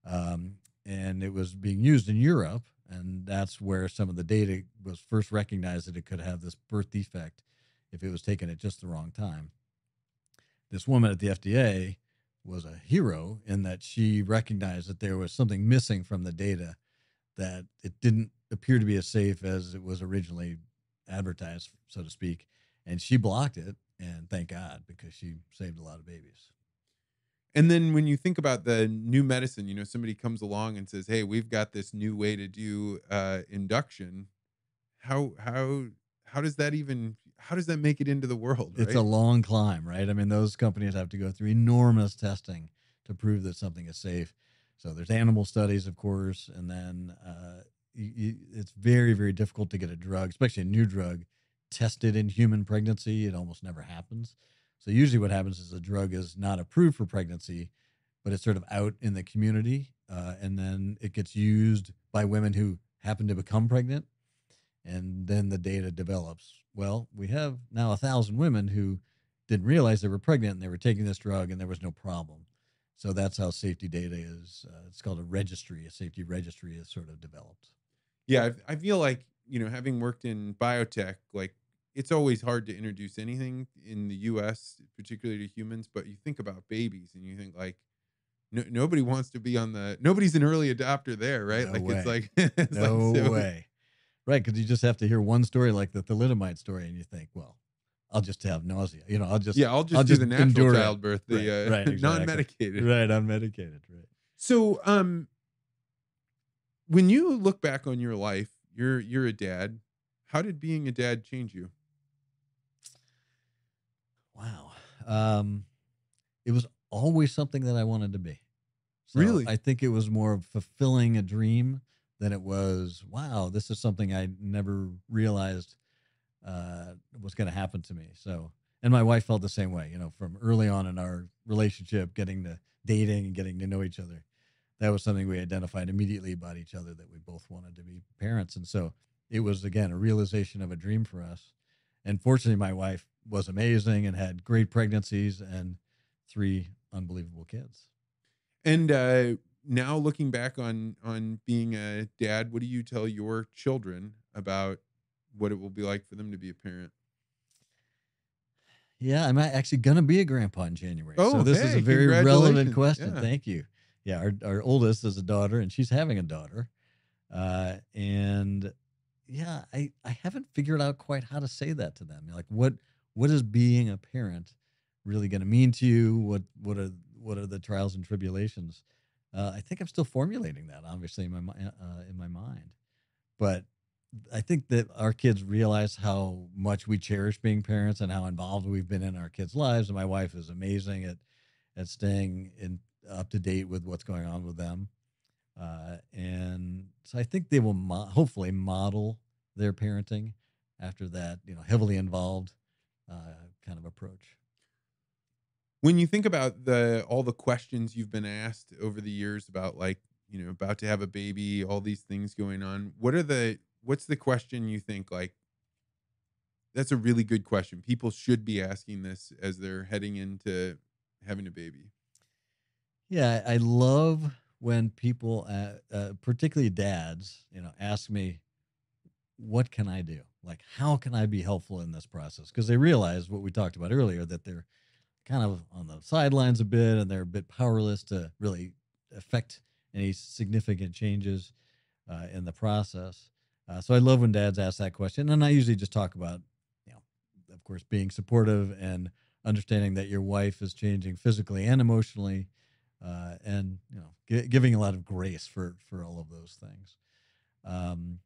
um, and it was being used in Europe, and that's where some of the data was first recognized that it could have this birth defect if it was taken at just the wrong time. This woman at the FDA was a hero in that she recognized that there was something missing from the data that it didn't appear to be as safe as it was originally advertised, so to speak. And she blocked it, and thank God because she saved a lot of babies. And then when you think about the new medicine, you know, somebody comes along and says, "Hey, we've got this new way to do uh, induction." How how how does that even how does that make it into the world? It's a long climb, right? I mean, those companies have to go through enormous testing to prove that something is safe. So there's animal studies, of course, and then uh, you, you, it's very very difficult to get a drug, especially a new drug, tested in human pregnancy. It almost never happens. So usually what happens is the drug is not approved for pregnancy, but it's sort of out in the community, uh, and then it gets used by women who happen to become pregnant, and then the data develops. Well, we have now a thousand women who didn't realize they were pregnant and they were taking this drug and there was no problem. So that's how safety data is. Uh, it's called a registry. A safety registry is sort of developed. Yeah, I feel like you know, having worked in biotech, like it's always hard to introduce anything in the U.S., particularly to humans. But you think about babies, and you think like, no, nobody wants to be on the. Nobody's an early adopter there, right? No like way. [laughs] it's like it's no like so- way. Right, because you just have to hear one story like the thalidomide story, and you think, well, I'll just have nausea. You know, I'll just Yeah, I'll just I'll do just the natural endure it. childbirth, the Right, uh, right, [laughs] exactly. non-medicated. right unmedicated. Right. So, um, when you look back on your life, you're you're a dad. How did being a dad change you? Wow. Um, it was always something that I wanted to be. So Really? I think it was more of fulfilling a dream than it was, wow, this is something I never realized uh, was going to happen to me. So, and my wife felt the same way, you know, from early on in our relationship, getting to dating and getting to know each other. That was something we identified immediately about each other that we both wanted to be parents. And so it was, again, a realization of a dream for us. And fortunately, my wife was amazing and had great pregnancies and three unbelievable kids. And uh, now looking back on on being a dad, what do you tell your children about what it will be like for them to be a parent? Yeah, I'm actually going to be a grandpa in January. Oh, so this is a very relevant question. Yeah. Thank you. Yeah, our, our oldest is a daughter and she's having a daughter. Uh, and yeah, I, I haven't figured out quite how to say that to them. Like what what is being a parent really going to mean to you? What what are what are the trials and tribulations? Uh, I think I'm still formulating that, obviously in my uh, in my mind, but I think that our kids realize how much we cherish being parents and how involved we've been in our kids' lives. And my wife is amazing at at staying in up to date with what's going on with them. Uh, and so I think they will mo- hopefully model their parenting after that, you know, heavily involved uh, kind of approach. When you think about the all the questions you've been asked over the years about like, you know, about to have a baby, all these things going on, what are the what's the question you think like that's a really good question. People should be asking this as they're heading into having a baby. Yeah, I I love when people, uh, uh, particularly dads, you know, ask me, "What can I do? Like, how can I be helpful in this process?" Because they realize what we talked about earlier that they're kind of on the sidelines a bit and they're a bit powerless to really affect any significant changes uh, in the process. Uh, so I love when dads ask that question, and I usually just talk about, you know, of course, being supportive and understanding that your wife is changing physically and emotionally uh, and you know gi- giving a lot of grace for for all of those things. Um,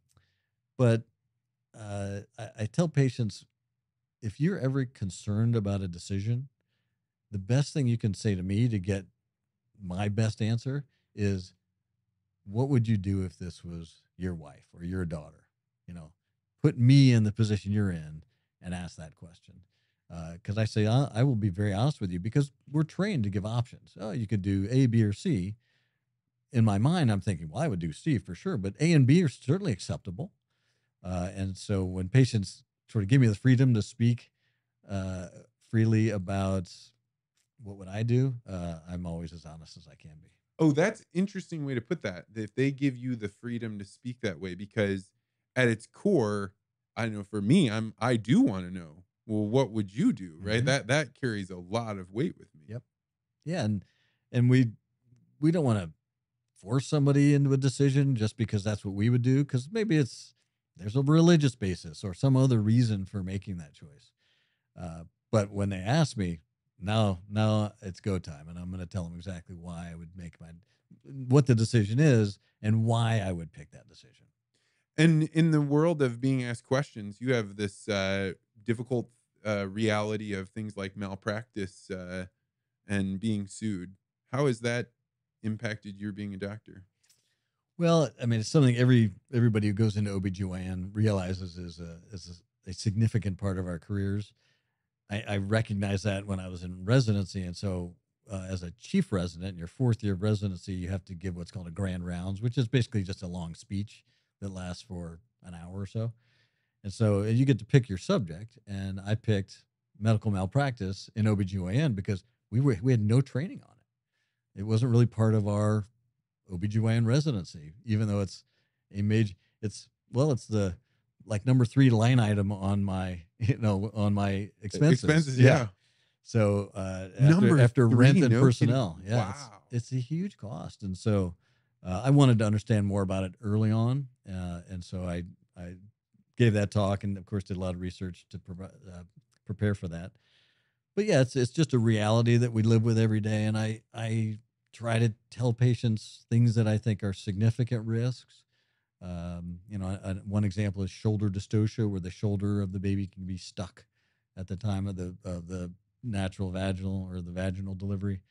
but uh, I, I tell patients if you're ever concerned about a decision the best thing you can say to me to get my best answer is what would you do if this was your wife or your daughter? You know put me in the position you're in and ask that question because I say I, I will be very honest with you because we're trained to give options. Oh, you could do A, B, or C. In my mind, I'm thinking, well, I would do C for sure, but A and B are certainly acceptable. Uh, and so when patients sort of give me the freedom to speak uh, freely about what would I do, uh, I'm always as honest as I can be. Oh, that's interesting way to put that. That if they give you the freedom to speak that way, because at its core, I know for me, I'm I do want to know. Well, what would you do? Right. Mhm. That that carries a lot of weight with me. Yep. Yeah, and and we we don't want to force somebody into a decision just because that's what we would do because maybe it's there's a religious basis or some other reason for making that choice. Uh, but when they ask me, now now it's go time, and I'm going to tell them exactly why I would make my what the decision is and why I would pick that decision. And in the world of being asked questions, you have this uh, difficult uh, reality of things like malpractice uh, and being sued. How has that impacted your being a doctor? Well, I mean, it's something every everybody who goes into OBGYN realizes is a is a, a significant part of our careers. I, I recognized that when I was in residency, and so uh, as a chief resident, in your fourth year of residency, you have to give what's called a grand rounds, which is basically just a long speech that lasts for an hour or so. And so you get to pick your subject, and I picked medical malpractice in OBGYN because we were we had no training on it. It wasn't really part of our OBGYN residency, even though it's a major it's well, it's the like number three line item on my [laughs] you know on my expenses. Expenses, yeah. So uh, Number after, after rent and no personnel, kidding. yeah, it's- Wow. it's, a huge cost, and so uh, I wanted to understand more about it early on, uh, and so I I gave that talk, and of course did a lot of research to uh, prepare for that. But yeah, it's it's just a reality that we live with every day, and I I try to tell patients things that I think are significant risks. Um, you know, I, one example is shoulder dystocia, where the shoulder of the baby can be stuck at the time of the of the natural vaginal or the vaginal delivery.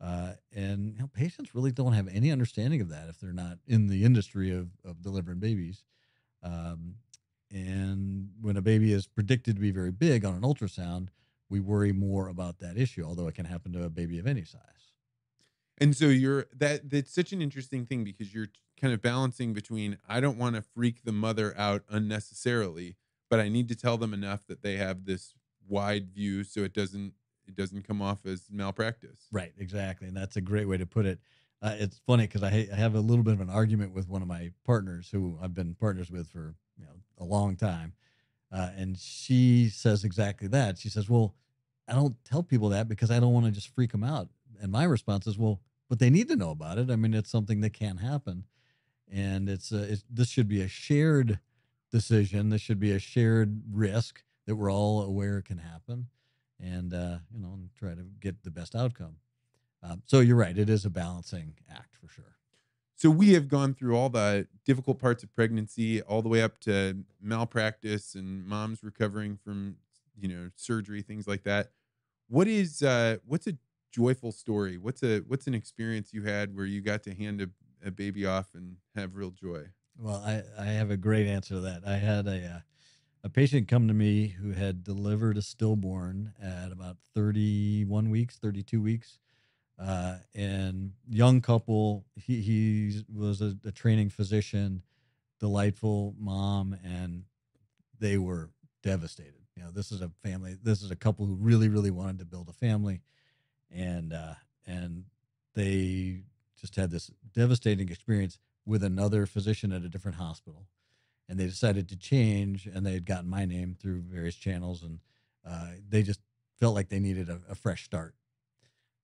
Uh, and you know, patients really don't have any understanding of that if they're not in the industry of, of delivering babies. Um, and when a baby is predicted to be very big on an ultrasound, we worry more about that issue, although it can happen to a baby of any size. And so you're that that's such an interesting thing because you're kind of balancing between I don't want to freak the mother out unnecessarily, but I need to tell them enough that they have this wide view so it doesn't it doesn't come off as malpractice. Right, exactly, and that's a great way to put it. Uh, it's funny because I, ha- I have a little bit of an argument with one of my partners who I've been partners with for you know a long time, uh, and she says exactly that. She says, "Well, I don't tell people that because I don't want to just freak them out." And my response is, "Well, but they need to know about it. I mean, it's something that can happen, and it's, uh, it's this should be a shared decision. This should be a shared risk that we're all aware can happen, and uh, you know, and try to get the best outcome." Um, so you're right; it is a balancing act for sure. So we have gone through all the difficult parts of pregnancy, all the way up to malpractice and moms recovering from you know surgery, things like that. What is uh, what's a joyful story? What's a what's an experience you had where you got to hand a, a baby off and have real joy? Well, I, I have a great answer to that. I had a uh, a patient come to me who had delivered a stillborn at about 31 weeks, 32 weeks, uh, and young couple. He he was a, a training physician, delightful mom, and they were devastated. You know, this is a family. This is a couple who really really wanted to build a family, and uh, and they just had this devastating experience with another physician at a different hospital and they decided to change and they had gotten my name through various channels and uh, they just felt like they needed a, a fresh start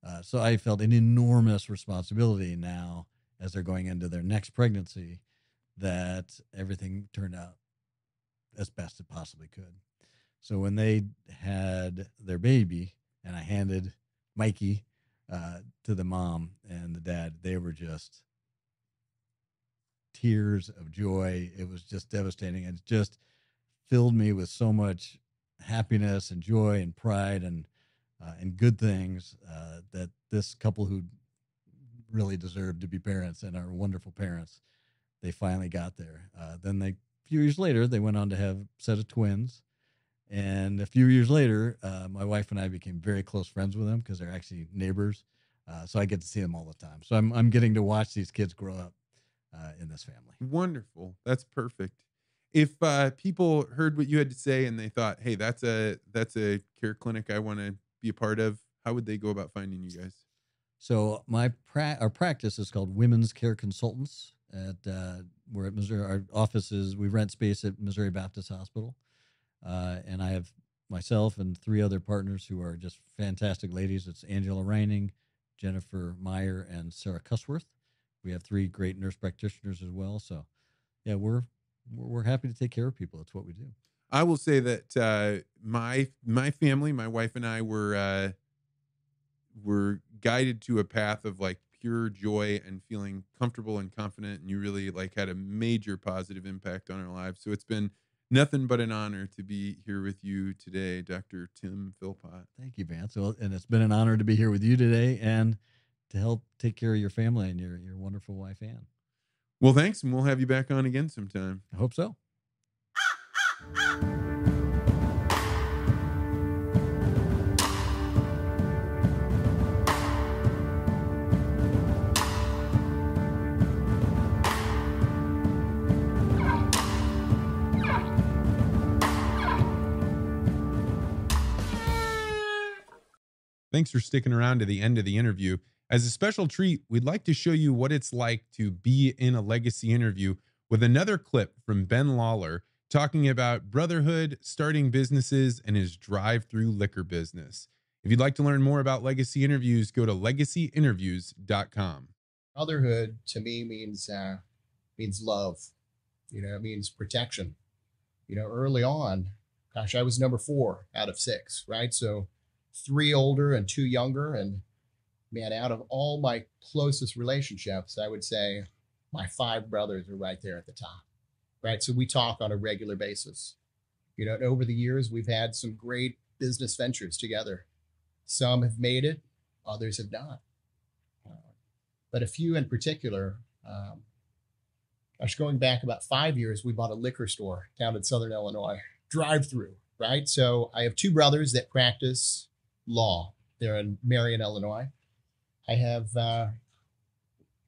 uh, so i felt an enormous responsibility now as they're going into their next pregnancy that everything turned out as best it possibly could so when they had their baby and i handed mikey uh, to the mom and the dad they were just tears of joy. It was just devastating. It just filled me with so much happiness and joy and pride and uh, and good things uh, that this couple who really deserved to be parents and are wonderful parents, they finally got there. Uh, then they, a few years later, they went on to have a set of twins. And a few years later, uh, my wife and I became very close friends with them because they're actually neighbors. Uh, so I get to see them all the time. So I'm, I'm getting to watch these kids grow up uh, in this family. Wonderful. That's perfect. If uh, people heard what you had to say and they thought, "Hey, that's a that's a care clinic I want to be a part of," how would they go about finding you guys? So my pra- our practice is called Women's Care Consultants. At uh, we're at Missouri. Our offices we rent space at Missouri Baptist Hospital, uh, and I have myself and three other partners who are just fantastic ladies. It's Angela Reining, Jennifer Meyer, and Sarah Cusworth. We have three great nurse practitioners as well. So, yeah, we're we're, happy to take care of people. It's what we do. I will say that uh, my my family, my wife and I were uh, were guided to a path of like pure joy and feeling comfortable and confident, and you really like had a major positive impact on our lives. So it's been nothing but an honor to be here with you today, Dr. Tim Philpott. Thank you, Vance. Well, and it's been an honor to be here with you today and to help take care of your family and your your wonderful wife Anne. Well, thanks, and we'll have you back on again sometime. I hope so. Thanks for sticking around to the end of the interview. As a special treat, we'd like to show you what it's like to be in a legacy interview with another clip from Ben Lawler talking about brotherhood, starting businesses, and his drive through liquor business. If you'd like to learn more about legacy interviews, go to legacyinterviews.com. Brotherhood to me means uh, means love. You know, it means protection. You know, early on, gosh, I was number four out of six, right? So three older and two younger. And man, out of all my closest relationships, I would say my five brothers are right there at the top, right? So we talk on a regular basis. You know, and over the years, we've had some great business ventures together. Some have made it, others have not. But a few in particular, um, gosh, going back about five years, we bought a liquor store down in Southern Illinois, drive through, right? So I have two brothers that practice law They're in Marion, Illinois. I have uh,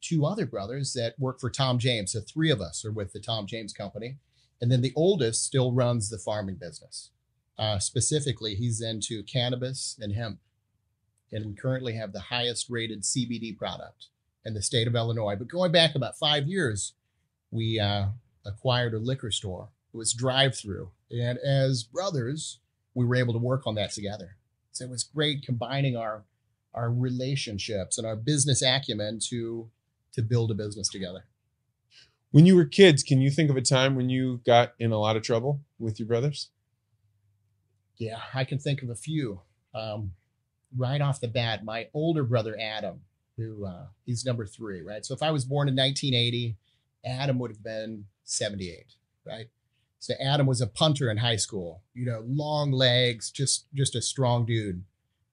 two other brothers that work for Tom James. So three of us are with the Tom James Company. And then the oldest still runs the farming business. Uh, specifically, he's into cannabis and hemp. And we currently have the highest rated CBD product in the state of Illinois. But going back about five years, we uh, acquired a liquor store. It was drive through. And as brothers, we were able to work on that together. So it was great combining our our relationships and our business acumen to to build a business together. When you were kids, can you think of a time when you got in a lot of trouble with your brothers? Yeah, I can think of a few. Um, right off the bat, my older brother Adam, who uh, he's number three, right? So if I was born in 1980, Adam would have been 78, right? So Adam was a punter in high school, you know, long legs, just just a strong dude.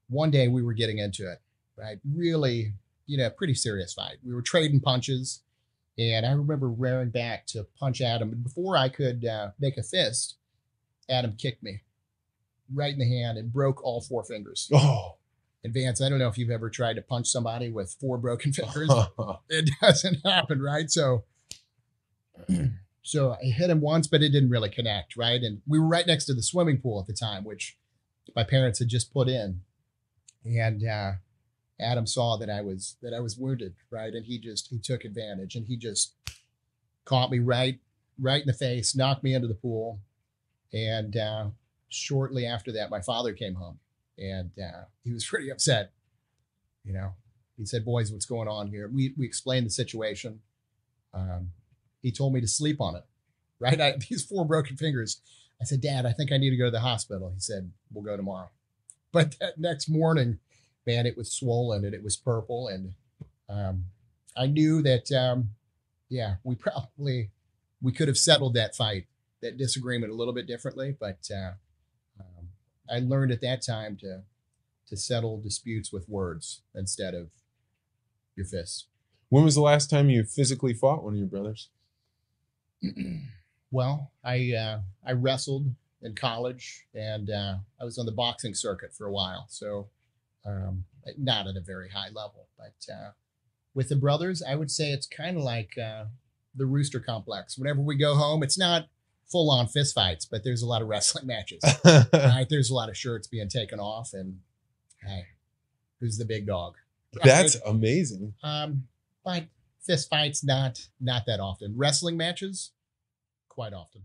One day we were getting into it, right? Really, you know, pretty serious fight. We were trading punches, and I remember rearing back to punch Adam. And before I could uh, make a fist, Adam kicked me right in the hand and broke all four fingers. [laughs] Oh, And Vance, I don't know if you've ever tried to punch somebody with four broken fingers. [laughs] it doesn't happen, right? So, [clears throat] so I hit him once, but it didn't really connect, right? And we were right next to the swimming pool at the time, which my parents had just put in, and uh, Adam saw that I was that I was wounded, right? And he just he took advantage and he just caught me right right in the face, knocked me into the pool, and uh, shortly after that, my father came home, and uh, he was [laughs] pretty upset. You know, he said, "Boys, what's going on here?" We we explained the situation. Um, he told me to sleep on it. [laughs] Right, I, these four broken fingers. I said, "Dad, I think I need to go to the hospital." He said, "We'll go tomorrow." But that next morning, man, it was swollen and it was purple, and um, I knew that, um, yeah, we probably we could have settled that fight, that disagreement a little bit differently, but uh, um, I learned at that time to to settle disputes with words instead of your fists. when was the last time you physically fought one of your brothers? [clears throat] well, I uh, I wrestled in college, and uh, I was on the boxing circuit for a while. So, um, not at a very high level, but uh, with the brothers, I would say it's kind of like uh, the Rooster Complex. Whenever we go home, it's not full on fist fights, but there's a lot of wrestling matches. [laughs] right? There's a lot of shirts being taken off, and hey, who's the big dog? That's amazing. um, but fist fights not not that often. Wrestling matches, quite often.